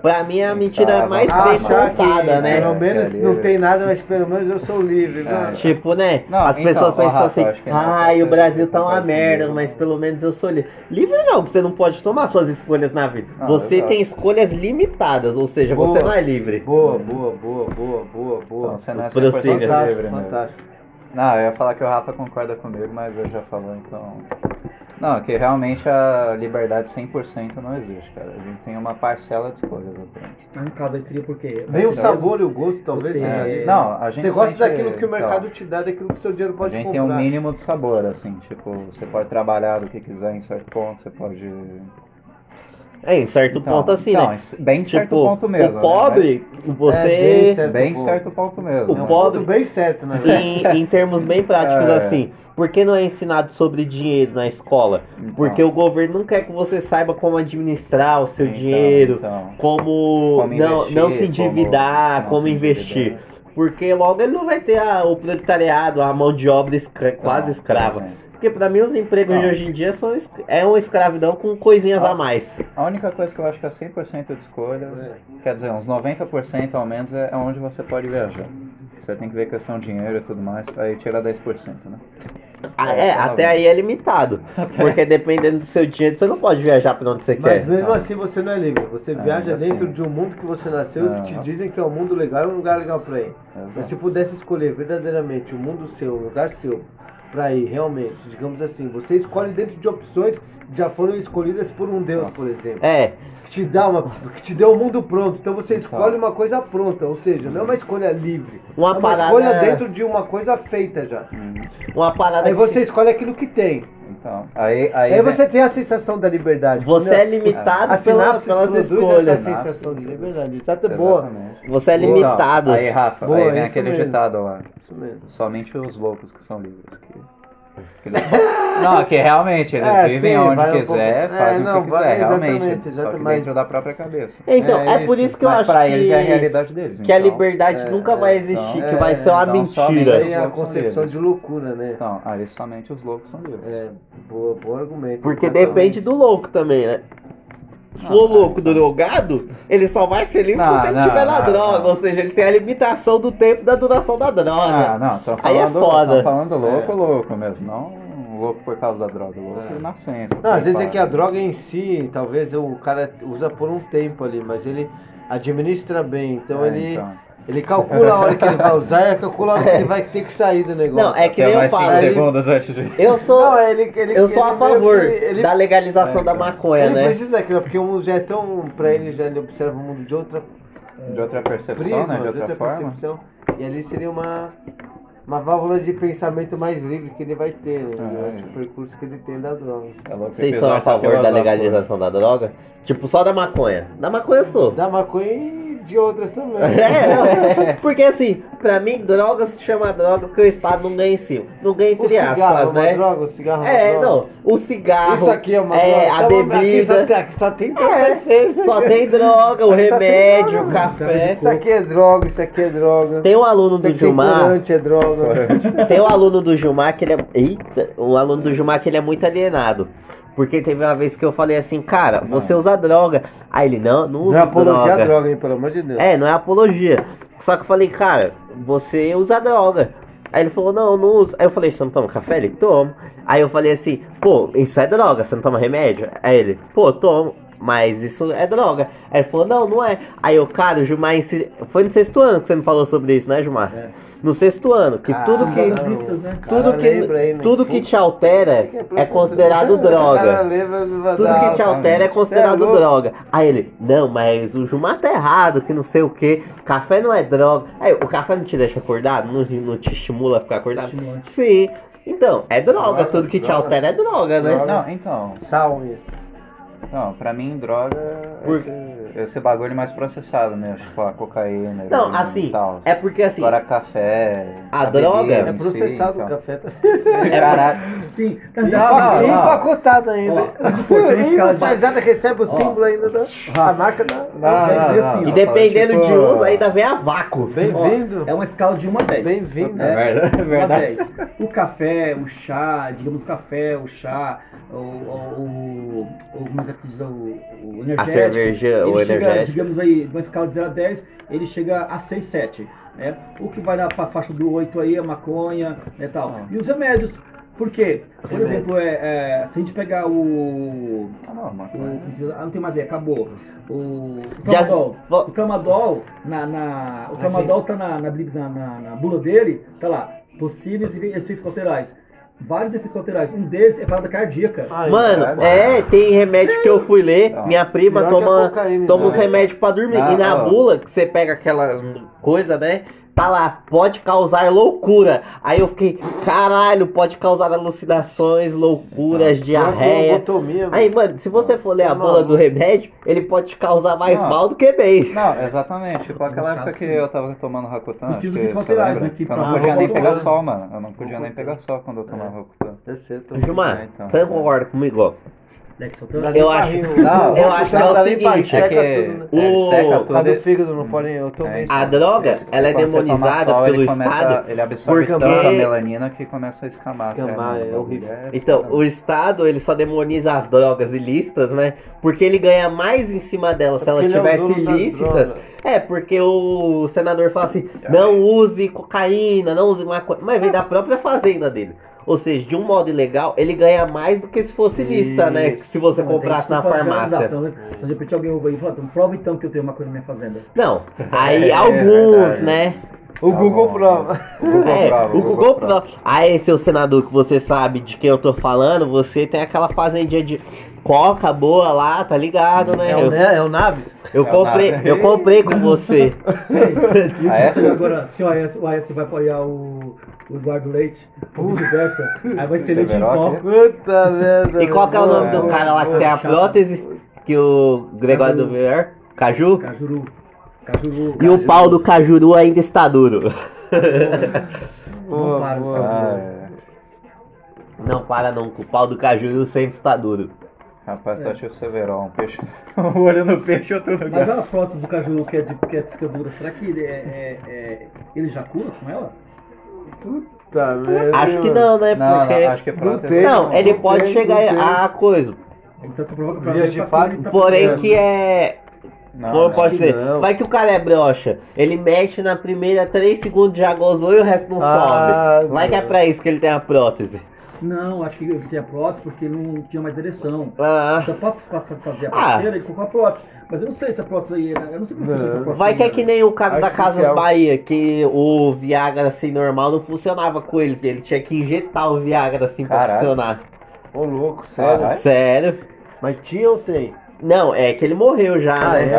Speaker 1: Pra mim é a mentira mais
Speaker 2: Ah,
Speaker 1: bem
Speaker 4: achar que
Speaker 1: contada, né?
Speaker 4: pelo menos
Speaker 2: é
Speaker 4: não tem nada, mas pelo menos eu sou livre. né?
Speaker 1: Tipo, né?
Speaker 2: Não,
Speaker 1: As
Speaker 2: então,
Speaker 1: pessoas pensam
Speaker 2: Rafa,
Speaker 1: assim, ai, o
Speaker 2: você
Speaker 1: Brasil tá uma merda, mas pelo menos eu sou livre. Livre não, que você não pode tomar suas escolhas na vida.
Speaker 2: Não,
Speaker 1: você tem escolhas limitadas, ou seja,
Speaker 4: Boa.
Speaker 1: você não é livre.
Speaker 4: Boa, boa, boa, boa, boa, boa.
Speaker 2: Então, você não é
Speaker 1: Prossiga.
Speaker 2: 100% livre,
Speaker 4: fantástico,
Speaker 2: né?
Speaker 4: fantástico.
Speaker 2: Não, eu ia falar que o Rafa concorda comigo, mas eu já falou, então. Não, que realmente a liberdade 100% não existe, cara. A gente tem uma parcela de escolhas apenas.
Speaker 3: Mas no caso aí seria porque.
Speaker 4: Nem o sabor e o gosto talvez
Speaker 3: Você-
Speaker 4: seja
Speaker 3: É.
Speaker 2: Não, a gente
Speaker 4: Você gosta
Speaker 2: sente-
Speaker 4: daquilo que o
Speaker 2: então,
Speaker 4: mercado te dá, daquilo que o seu dinheiro
Speaker 2: A
Speaker 4: pode
Speaker 2: gente
Speaker 4: comprar.
Speaker 2: tem um mínimo de sabor, assim, tipo, você pode trabalhar do que quiser em certo ponto, você pode.
Speaker 1: É, em certo
Speaker 2: Então,
Speaker 1: ponto assim,
Speaker 2: então,
Speaker 1: né?
Speaker 2: Bem certo
Speaker 1: Tipo,
Speaker 2: ponto mesmo.
Speaker 1: o pobre,
Speaker 4: É,
Speaker 1: você.
Speaker 4: bem certo.
Speaker 2: Né? Bem
Speaker 4: ponto.
Speaker 2: certo ponto mesmo.
Speaker 1: O
Speaker 4: É um
Speaker 2: né?
Speaker 1: pobre-
Speaker 4: ponto bem certo, né?
Speaker 1: em, em termos bem práticos
Speaker 2: É.
Speaker 1: assim, por que não é ensinado sobre dinheiro na escola?
Speaker 2: Então,
Speaker 1: Porque o governo não quer que você saiba como administrar o seu
Speaker 2: então,
Speaker 1: dinheiro,
Speaker 2: então.
Speaker 1: como,
Speaker 2: Como
Speaker 1: não,
Speaker 2: investir,
Speaker 1: não se
Speaker 2: como-
Speaker 1: endividar,
Speaker 2: não
Speaker 1: como,
Speaker 2: se
Speaker 1: investir.
Speaker 2: endividar.
Speaker 1: Porque logo ele não vai ter a- o proletariado, a mão de obra escra- quase escrava.
Speaker 2: exemplo.
Speaker 1: Porque pra mim os empregos
Speaker 2: Não.
Speaker 1: de hoje em dia são é uma escravidão com coisinhas
Speaker 2: Ah.
Speaker 1: a mais.
Speaker 2: A única coisa que eu acho que é 100% de escolha, quer dizer, uns 90% ao menos é onde você pode viajar. Você tem que ver questão de dinheiro e tudo mais, aí tira 10%, né?
Speaker 1: Ah, é,
Speaker 2: tá
Speaker 1: até aí é limitado. Porque dependendo do seu dinheiro, você não pode viajar pra onde você
Speaker 4: Mas
Speaker 1: quer.
Speaker 4: mesmo
Speaker 2: Não.
Speaker 4: assim você não é livre. Você
Speaker 2: É,
Speaker 4: viaja
Speaker 2: assim.
Speaker 4: dentro de um mundo que você nasceu e que te dizem que é um mundo legal e um lugar legal pra ir.
Speaker 2: Exato.
Speaker 4: Se você pudesse escolher verdadeiramente o mundo seu, o lugar seu, pra ir realmente, digamos assim, você escolhe dentro de opções que já foram escolhidas por um Deus, por exemplo.
Speaker 1: É,
Speaker 4: Que te dá uma. que te deu o mundo pronto. Então você
Speaker 2: Então.
Speaker 4: escolhe uma coisa pronta, ou seja, não é uma escolha livre.
Speaker 1: Uma
Speaker 4: é uma
Speaker 1: parada-
Speaker 4: escolha dentro de uma coisa feita já.
Speaker 1: Uma parada
Speaker 4: Aí você
Speaker 1: se-
Speaker 4: escolhe aquilo que tem.
Speaker 2: Então, aí, aí,
Speaker 4: Aí você tem a sensação da liberdade.
Speaker 1: Você
Speaker 4: Quando
Speaker 1: é limitado
Speaker 4: a
Speaker 1: pela, pelas escolhas.
Speaker 4: essa sensação de liberdade. Exato, é boa.
Speaker 2: Exatamente.
Speaker 1: Você é limitado.
Speaker 2: Então, aí, Rafa,
Speaker 4: Boa,
Speaker 2: aí vem
Speaker 4: isso
Speaker 2: aquele
Speaker 4: mesmo.
Speaker 2: ditado lá.
Speaker 4: Isso mesmo.
Speaker 2: Somente os loucos que são livres. Que, Não, que realmente eles <laughs>
Speaker 4: É,
Speaker 2: vivem
Speaker 4: sim,
Speaker 2: onde
Speaker 4: vai um
Speaker 2: quiser,
Speaker 4: pouco-
Speaker 2: fazem
Speaker 4: É, não,
Speaker 2: o que quiser, realmente.
Speaker 4: exatamente,
Speaker 2: Só que dentro da própria cabeça.
Speaker 1: Então,
Speaker 4: É
Speaker 1: é, por
Speaker 4: isso.
Speaker 1: que eu
Speaker 2: Mas
Speaker 1: acho
Speaker 2: pra
Speaker 1: que,
Speaker 2: eles é a realidade deles.
Speaker 1: que a
Speaker 2: então.
Speaker 1: liberdade
Speaker 4: é,
Speaker 1: nunca
Speaker 4: é,
Speaker 1: vai existir,
Speaker 2: então,
Speaker 1: que vai
Speaker 4: é,
Speaker 1: ser uma
Speaker 2: então,
Speaker 1: mentira.
Speaker 2: aí-
Speaker 4: Tem a concepção de loucura, né?
Speaker 2: Então, aí somente os loucos são livres.
Speaker 4: É, boa, bom argumento.
Speaker 1: Porque
Speaker 4: exatamente.
Speaker 1: depende do louco também, né? For louco
Speaker 2: não.
Speaker 1: drogado, ele só vai ser livre
Speaker 2: Não,
Speaker 1: quando ele
Speaker 2: não,
Speaker 1: estiver na
Speaker 2: não,
Speaker 1: droga.
Speaker 2: não.
Speaker 1: Ou seja, ele tem a limitação do tempo e da duração da droga.
Speaker 2: Ah, não, tô
Speaker 1: Aí é
Speaker 2: falando,
Speaker 1: foda.
Speaker 2: tô falando louco,
Speaker 4: É.
Speaker 2: louco mesmo. Não louco por causa da droga, louco
Speaker 4: É.
Speaker 2: na.
Speaker 4: Não, às vezes é que a droga em si, talvez o cara usa por um tempo ali, mas ele administra bem. Então
Speaker 2: É,
Speaker 4: ele,
Speaker 2: então.
Speaker 4: Ele calcula a hora que ele vai usar e calcula a hora que ele vai ter que sair do negócio.
Speaker 1: Não, é que
Speaker 2: Quer
Speaker 1: nem eu falo.
Speaker 4: Ele-
Speaker 2: segundos antes de...
Speaker 1: Eu sou,
Speaker 4: Não, é ele, ele,
Speaker 1: eu sou a
Speaker 4: ele
Speaker 1: favor
Speaker 4: que- ele,
Speaker 1: da legalização
Speaker 2: É,
Speaker 1: da
Speaker 2: cara.
Speaker 1: maconha,
Speaker 4: ele
Speaker 1: né?
Speaker 4: precisa daquilo, porque o mundo já é tão. Pra ele já ele observa o mundo de outra
Speaker 2: De outra percepção,
Speaker 4: prisma,
Speaker 2: né? De outra, forma.
Speaker 4: percepção. E ali seria uma, uma válvula de pensamento mais livre que ele vai ter, né?
Speaker 2: É.
Speaker 4: Durante o percurso que ele tem da droga.
Speaker 2: É
Speaker 1: Vocês são a favor da
Speaker 2: filosófico.
Speaker 1: legalização da droga? Tipo, só da maconha. Da maconha eu sou.
Speaker 4: Da maconha e de outras também.
Speaker 1: É, <laughs> porque assim, pra mim, droga se chama droga porque o Estado não ganha em cima. Não ganha
Speaker 4: O
Speaker 1: entre
Speaker 4: cigarro é
Speaker 1: aspas,
Speaker 4: uma
Speaker 1: né?
Speaker 4: droga, o cigarro é
Speaker 1: É,
Speaker 4: droga.
Speaker 1: não. O cigarro.
Speaker 4: Isso aqui é uma
Speaker 1: é,
Speaker 4: droga.
Speaker 1: a
Speaker 4: é Aqui
Speaker 1: bebida.
Speaker 4: só tem, aqui só tem
Speaker 1: É,
Speaker 4: entorpecente.
Speaker 1: só tem droga, o
Speaker 4: Aqui
Speaker 1: remédio, o
Speaker 4: droga.
Speaker 1: café.
Speaker 4: Isso aqui é droga, isso aqui é droga.
Speaker 1: Tem um aluno
Speaker 4: Isso
Speaker 1: do
Speaker 4: tem
Speaker 1: Gilmar.
Speaker 4: é droga.
Speaker 1: Tem um aluno do Gilmar que ele é. Eita! Um aluno do Gilmar que ele é muito alienado. Porque teve uma vez que eu falei assim, cara, você usa droga. Aí ele, não, não usa
Speaker 4: Não é apologia
Speaker 1: droga.
Speaker 4: à droga, hein, pelo amor de Deus.
Speaker 1: É, não é apologia. Só que eu falei, cara, você usa droga. Aí ele falou, não, não uso. Aí eu falei, você não toma café? Ele, tomo. Aí eu falei assim, pô, isso é droga, você não toma remédio? Aí ele, pô, tomo. Mas isso é droga. Aí ele falou, não, não é. Aí eu, cara, o Gilmar ensi- Foi no sexto ano que você me falou sobre isso, né, Gilmar?
Speaker 3: É.
Speaker 1: No sexto ano, que tudo
Speaker 4: Caramba.
Speaker 1: que.
Speaker 3: As listas, né?
Speaker 4: Cara,
Speaker 1: Tudo que,
Speaker 4: aí, né?
Speaker 1: tudo que <laughs> te altera é considerado droga. Tudo que te altera é considerado
Speaker 4: é
Speaker 1: droga. Aí ele, não, mas o Gilmar tá errado, que não sei o que. Café não é droga. Aí, o café não te deixa acordado? Não, não te estimula a ficar acordado? Sim. Então, é droga.
Speaker 4: Droga,
Speaker 1: Tudo que te
Speaker 4: droga.
Speaker 1: altera é droga, né?
Speaker 4: Droga.
Speaker 2: Não, então,
Speaker 4: Sal, isso.
Speaker 2: Não, pra mim droga é
Speaker 1: Por-
Speaker 2: esse, esse bagulho mais processado mesmo, tipo a cocaína,
Speaker 1: Não, assim,
Speaker 2: tal.
Speaker 1: É porque assim,
Speaker 2: Agora café.
Speaker 1: A droga
Speaker 2: bebida
Speaker 4: É
Speaker 2: em si,
Speaker 4: processado o
Speaker 2: então.
Speaker 4: café. Tá...
Speaker 2: Caralho. <laughs>
Speaker 3: Sim.
Speaker 4: E
Speaker 3: Não,
Speaker 4: empac-
Speaker 2: não, não.
Speaker 4: empacotado ainda.
Speaker 3: Ó, <laughs>
Speaker 4: o recebe o símbolo ainda da a marca da.
Speaker 3: Assim,
Speaker 1: e dependendo
Speaker 2: tipo,
Speaker 1: de uns, ainda vem a vácuo.
Speaker 4: Bem-vindo.
Speaker 3: É uma escala de 1 a 10.
Speaker 4: Bem-vindo.
Speaker 2: É verdade. É verdade.
Speaker 3: 10. O café, o chá, digamos o café, o chá, o, o, o, diz, o, o energético.
Speaker 1: A cerveja, o
Speaker 3: chega,
Speaker 1: energético.
Speaker 3: digamos aí, de uma escala de 0 a 10, ele chega a 6, 7. Né? O que vai dar para a faixa do 8 aí é maconha né, tal.
Speaker 2: Ah.
Speaker 3: E os remédios. Por quê? Por
Speaker 4: Remédio.
Speaker 3: exemplo, é, é, se a gente pegar o.
Speaker 2: Ah, não,
Speaker 3: o ah, não tem mais aí, acabou. O, o tramadol. O tramadol, na, na- o tramadol tá na, na, na, na- na bula dele, tá lá. Possíveis efeitos colaterais. Vários efeitos colaterais. Um deles é parada cardíaca.
Speaker 4: Ai,
Speaker 1: Mano,
Speaker 2: caralho.
Speaker 1: é, tem remédio que eu fui ler.
Speaker 2: Não.
Speaker 1: Minha prima
Speaker 4: Pior a
Speaker 1: toma,
Speaker 4: cocaína,
Speaker 1: toma
Speaker 4: né?
Speaker 1: uns remédios pra dormir.
Speaker 2: Ah,
Speaker 1: e na bula, que você pega aquela coisa, né? Tá lá, pode causar loucura. Aí eu fiquei, caralho, pode causar alucinações, loucuras, diarreia.
Speaker 4: Lobotomia,
Speaker 1: Aí, mano, se você for ler a
Speaker 4: Tá
Speaker 1: bula do remédio, ele pode te causar mais
Speaker 2: Não.
Speaker 1: mal do que bem.
Speaker 2: Não, exatamente. Tipo, aquela época que
Speaker 3: sim.
Speaker 2: eu tava tomando Rakutan, acho que
Speaker 3: de
Speaker 2: você lembra?
Speaker 3: né, que
Speaker 2: Eu não podia nem pegar sol, mano. Eu não podia nem pegar sol quando eu tomava Rakutan.
Speaker 4: Perfeito.
Speaker 1: Gilmar,
Speaker 2: É, então.
Speaker 1: você concorda comigo, Eu
Speaker 4: nem pra
Speaker 1: acho-
Speaker 2: Não,
Speaker 1: eu acho que é o seguinte,
Speaker 2: é que-
Speaker 4: né?
Speaker 1: O-
Speaker 2: Ele seca tudo.
Speaker 4: fígado não pode. Eu tô
Speaker 2: É,
Speaker 4: bem.
Speaker 2: então.
Speaker 1: A droga, ela é demonizada
Speaker 2: sol,
Speaker 1: pelo
Speaker 2: ele começa-
Speaker 1: Estado.
Speaker 2: Ele absorve
Speaker 1: porque-
Speaker 2: tanta melanina que começa a escamar.
Speaker 4: Escamar,
Speaker 2: mano,
Speaker 4: é
Speaker 2: o
Speaker 4: horrível.
Speaker 2: é
Speaker 1: Então, o Estado, ele só demoniza as drogas ilícitas, né? Porque ele ganha mais em cima delas se
Speaker 4: É é o dono das
Speaker 1: ilícitas. É, porque o senador fala assim, não use cocaína, não use maconha. Mas vem da própria fazenda dele. Ou seja, de um modo ilegal, ele ganha mais do que se fosse lícita, né? Se você
Speaker 3: Não,
Speaker 1: comprasse na farmácia.
Speaker 3: Então, Se de repente alguém ouve aí e fala, então, prova então que eu tenho uma coisa na minha fazenda.
Speaker 1: Não, <laughs> aí
Speaker 2: É,
Speaker 1: alguns,
Speaker 2: verdade.
Speaker 1: né?
Speaker 4: O
Speaker 2: Tá
Speaker 4: Google <laughs> prova.
Speaker 2: O Google
Speaker 1: É,
Speaker 2: prova,
Speaker 1: o Google Pro. Aí, seu senador, que você sabe de quem eu tô falando, você tem aquela fazendinha de coca boa lá, tá ligado, né?
Speaker 4: É o,
Speaker 1: Eu,
Speaker 4: né? é o Naves?
Speaker 1: eu
Speaker 2: É
Speaker 1: comprei,
Speaker 2: nada.
Speaker 1: eu comprei com você. <laughs>
Speaker 2: A essa?
Speaker 3: Agora, se o AS, o AS vai apoiar o, o Eduardo Leite, ou vice-versa, aí vai ser leite em pó.
Speaker 4: Puta merda.
Speaker 1: E qual que é o nome do
Speaker 2: É,
Speaker 1: cara lá que tem a prótese? Que o Gregório do Ver? Caju?
Speaker 3: Cajuru. Cajuru.
Speaker 1: E o pau do Cajuru ainda está duro. <laughs>
Speaker 3: Não para, por
Speaker 4: boa.
Speaker 3: favor.
Speaker 2: Ah, é.
Speaker 1: Não para não, o pau do Cajuru sempre está duro.
Speaker 2: Rapaz, tá tipo Severão, um peixe. <laughs> Um olho no peixe e outro no
Speaker 3: Mas a prótese do Cajuru que, é de, que é- fica dura, será que ele, é, é- é- ele já cura com ela?
Speaker 4: Puta merda.
Speaker 1: Acho que não, né?
Speaker 2: Não,
Speaker 1: Porque.
Speaker 2: não, acho que é
Speaker 4: não tem.
Speaker 1: Não, ele
Speaker 4: Não
Speaker 1: pode
Speaker 4: tem,
Speaker 1: chegar a coisa.
Speaker 3: Então você provoca pra
Speaker 4: de fato,
Speaker 3: tá
Speaker 1: Porém que é.
Speaker 2: Não,
Speaker 1: Como pode ser?
Speaker 4: não.
Speaker 1: Vai que o cara é broxa. Ele mexe na primeira 3 segundos, já gozou e o resto não
Speaker 4: Ah,
Speaker 1: sobe. Vai que é pra isso que ele tem a prótese.
Speaker 3: Não, acho que ele tinha prótese porque não tinha mais direção.
Speaker 1: Ah,
Speaker 3: Só pra satisfazer a
Speaker 1: Ah.
Speaker 3: parceira, ele colocou a prótese. Mas eu não sei se a prótese aí, era- eu não sei como funciona essa prótese.
Speaker 1: vai que é que
Speaker 3: né?
Speaker 1: nem o cara da Casas
Speaker 4: Artificial.
Speaker 1: Bahia, que o Viagra assim normal não funcionava com ele. Ele tinha que injetar o Viagra assim pra
Speaker 2: Caralho.
Speaker 1: funcionar.
Speaker 4: Ô louco, sério.
Speaker 2: Caralho.
Speaker 1: Sério?
Speaker 4: Mas tinha ou tem?
Speaker 1: Não, é que ele morreu já,
Speaker 4: Ah,
Speaker 1: né?
Speaker 4: é?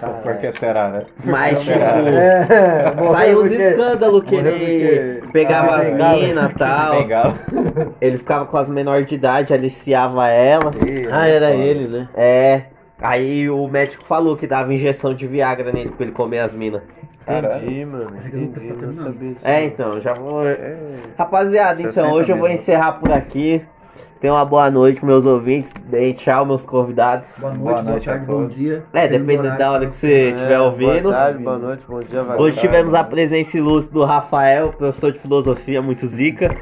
Speaker 4: Caralho.
Speaker 2: Por que será, né?
Speaker 1: Mas tipo.
Speaker 4: É, morreu
Speaker 1: Saiu uns escândalos que ele pegava
Speaker 4: Ah,
Speaker 1: as minas e tal. Ele ficava com as menores de idade, aliciava elas.
Speaker 4: Ah, era ele, né?
Speaker 1: É. Aí o médico falou que dava injeção de Viagra nele pra ele comer as minas.
Speaker 4: Entendi, mano. Entendi, não sabia disso.
Speaker 1: É, então, já vou. Rapaziada, então
Speaker 2: 60
Speaker 1: hoje eu vou encerrar por aqui. Tenham uma boa noite, meus ouvintes. Deem tchau, meus convidados.
Speaker 3: Boa noite,
Speaker 2: Boa
Speaker 3: boa,
Speaker 2: noite a
Speaker 3: tarde, bom dia.
Speaker 1: É,
Speaker 3: Dependendo horário
Speaker 1: da hora que você estiver
Speaker 4: É,
Speaker 1: ouvindo.
Speaker 4: Boa tarde, boa noite, bom dia, vai
Speaker 1: Hoje
Speaker 2: tarde.
Speaker 1: tivemos a presença ilustre do Rafael, professor de filosofia, muito zica.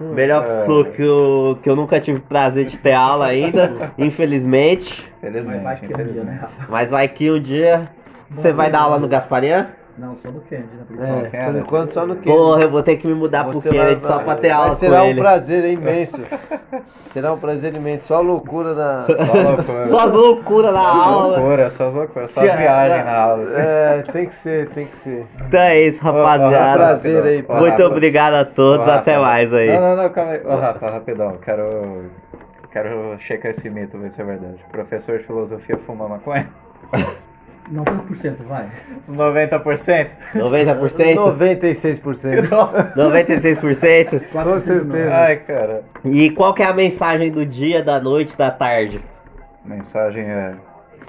Speaker 1: Melhor
Speaker 2: é.
Speaker 1: professor que eu, que eu nunca tive prazer de ter aula ainda, <laughs> infelizmente.
Speaker 3: Mas vai que é um dia, né?
Speaker 1: Mas vai que um dia você vai dar aula no Gasparian?
Speaker 3: Não, só do Kennedy, né? por
Speaker 4: É,
Speaker 3: enquanto.
Speaker 4: por enquanto só no que.
Speaker 1: Porra, eu vou ter que me mudar pro Kennedy só pra ter aula com
Speaker 4: Será um
Speaker 1: ele.
Speaker 4: prazer imenso. <laughs> Será um prazer imenso. Só loucura na.
Speaker 2: Só loucura.
Speaker 1: Só as loucuras na
Speaker 2: Só
Speaker 1: aula.
Speaker 2: loucuras, só as loucuras, só as viagens na aula. assim.
Speaker 4: É, tem que ser, tem que ser.
Speaker 1: Então é isso,
Speaker 2: Ó, ó,
Speaker 1: rapaziada.
Speaker 4: prazer aí,
Speaker 2: Ó,
Speaker 1: Muito obrigado a
Speaker 2: Ô,
Speaker 1: todos, até mais aí.
Speaker 2: Não, não, não, calma aí. Ô, Rafa, rapidão. Quero, quero checar esse mito, ver se é verdade. Professor de filosofia fuma maconha? <laughs>
Speaker 3: Não, quanto por cento, vai?
Speaker 2: Uns 90%?
Speaker 1: 90%?
Speaker 4: 96%.
Speaker 1: 96%?
Speaker 3: Quatro
Speaker 4: Com
Speaker 3: por cento não.
Speaker 4: certeza.
Speaker 2: Ai, cara.
Speaker 1: E qual que é a mensagem do dia, da noite, da tarde?
Speaker 2: Mensagem é: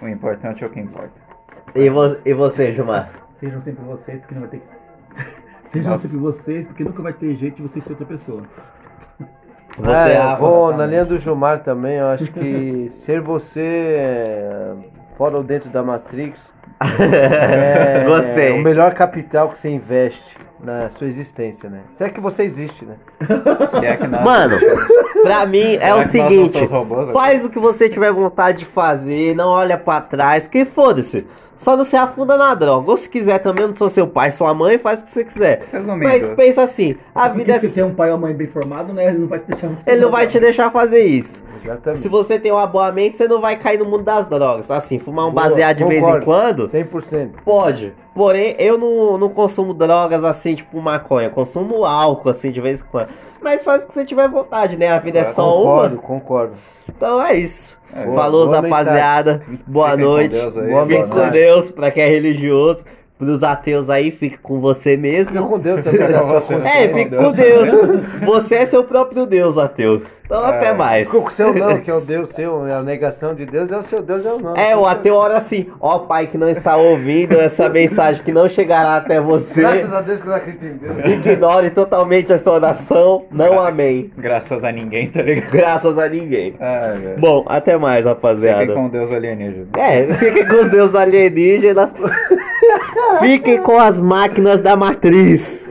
Speaker 2: o importante é o que importa.
Speaker 1: E, vo- e você, Gilmar?
Speaker 3: Sejam sempre vocês, porque não vai ter que. <laughs> Sejam
Speaker 2: Nossa.
Speaker 3: sempre vocês, porque nunca vai ter jeito de vocês ser outra pessoa.
Speaker 1: Você,
Speaker 4: É,
Speaker 1: Rafa?
Speaker 4: vou na linha do Gilmar também, eu acho que <laughs> ser você é, fora ou dentro da Matrix <laughs> é
Speaker 1: Gostei.
Speaker 4: o melhor capital que você investe na sua existência, né? Se é que você existe, né? <laughs>
Speaker 2: Se é que nada.
Speaker 1: Mano, pra mim é
Speaker 2: Será
Speaker 1: o seguinte:
Speaker 2: assim?
Speaker 1: faz o que você tiver vontade de fazer, não olha pra trás, que foda-se. Só não se afunda na droga. Ou se quiser também, eu não sou seu pai, sua mãe, faz o que você quiser.
Speaker 2: Resumindo,
Speaker 1: Mas pensa assim: a
Speaker 3: Porque
Speaker 1: vida é.
Speaker 3: se tem um pai ou uma mãe bem formado, né? Ele não vai te deixar você
Speaker 1: Ele não vai te deixar fazer isso.
Speaker 4: Exatamente.
Speaker 1: Se você tem uma boa mente, você não vai cair no mundo das drogas. Assim, fumar um
Speaker 4: Boa,
Speaker 1: baseado de vez em
Speaker 4: concordo.
Speaker 1: quando,
Speaker 4: 100%.
Speaker 1: pode. Porém, eu não, não consumo drogas assim, tipo maconha. Eu consumo álcool, assim, de vez em quando. Mas faz o que você tiver vontade, né? A vida é só
Speaker 4: concordo,
Speaker 1: uma.
Speaker 4: concordo.
Speaker 1: Então é isso.
Speaker 2: É,
Speaker 1: Falou,
Speaker 4: boa
Speaker 1: rapaziada. Boa
Speaker 2: Fiquem com
Speaker 1: noite.
Speaker 2: Deus aí.
Speaker 4: Boa
Speaker 1: Fique
Speaker 4: noite.
Speaker 1: com Deus, pra quem é religioso. Pros ateus aí, fique com você
Speaker 4: Fica
Speaker 1: mesmo.
Speaker 4: com Deus também. <laughs>
Speaker 1: É, fique com Deus. Você é seu próprio Deus, ateu. Então até
Speaker 2: É.
Speaker 1: mais.
Speaker 4: O seu não, <laughs> que é o Deus seu, a negação de Deus é o seu Deus, é o não.
Speaker 1: É, o ateu ora assim, ó pai que não está ouvindo essa <laughs> mensagem que não chegará até você.
Speaker 4: Graças a Deus que eu não acredito em Deus.
Speaker 1: Ignore totalmente essa oração. Não amém.
Speaker 2: Graças a ninguém, tá ligado?
Speaker 1: Graças a ninguém.
Speaker 2: Velho.
Speaker 1: Bom, até mais,
Speaker 2: Fiquem
Speaker 1: rapaziada.
Speaker 2: com Deus alienígena.
Speaker 1: É, fiquem com os deuses alienígenas. <laughs> Fiquem com as máquinas da matriz.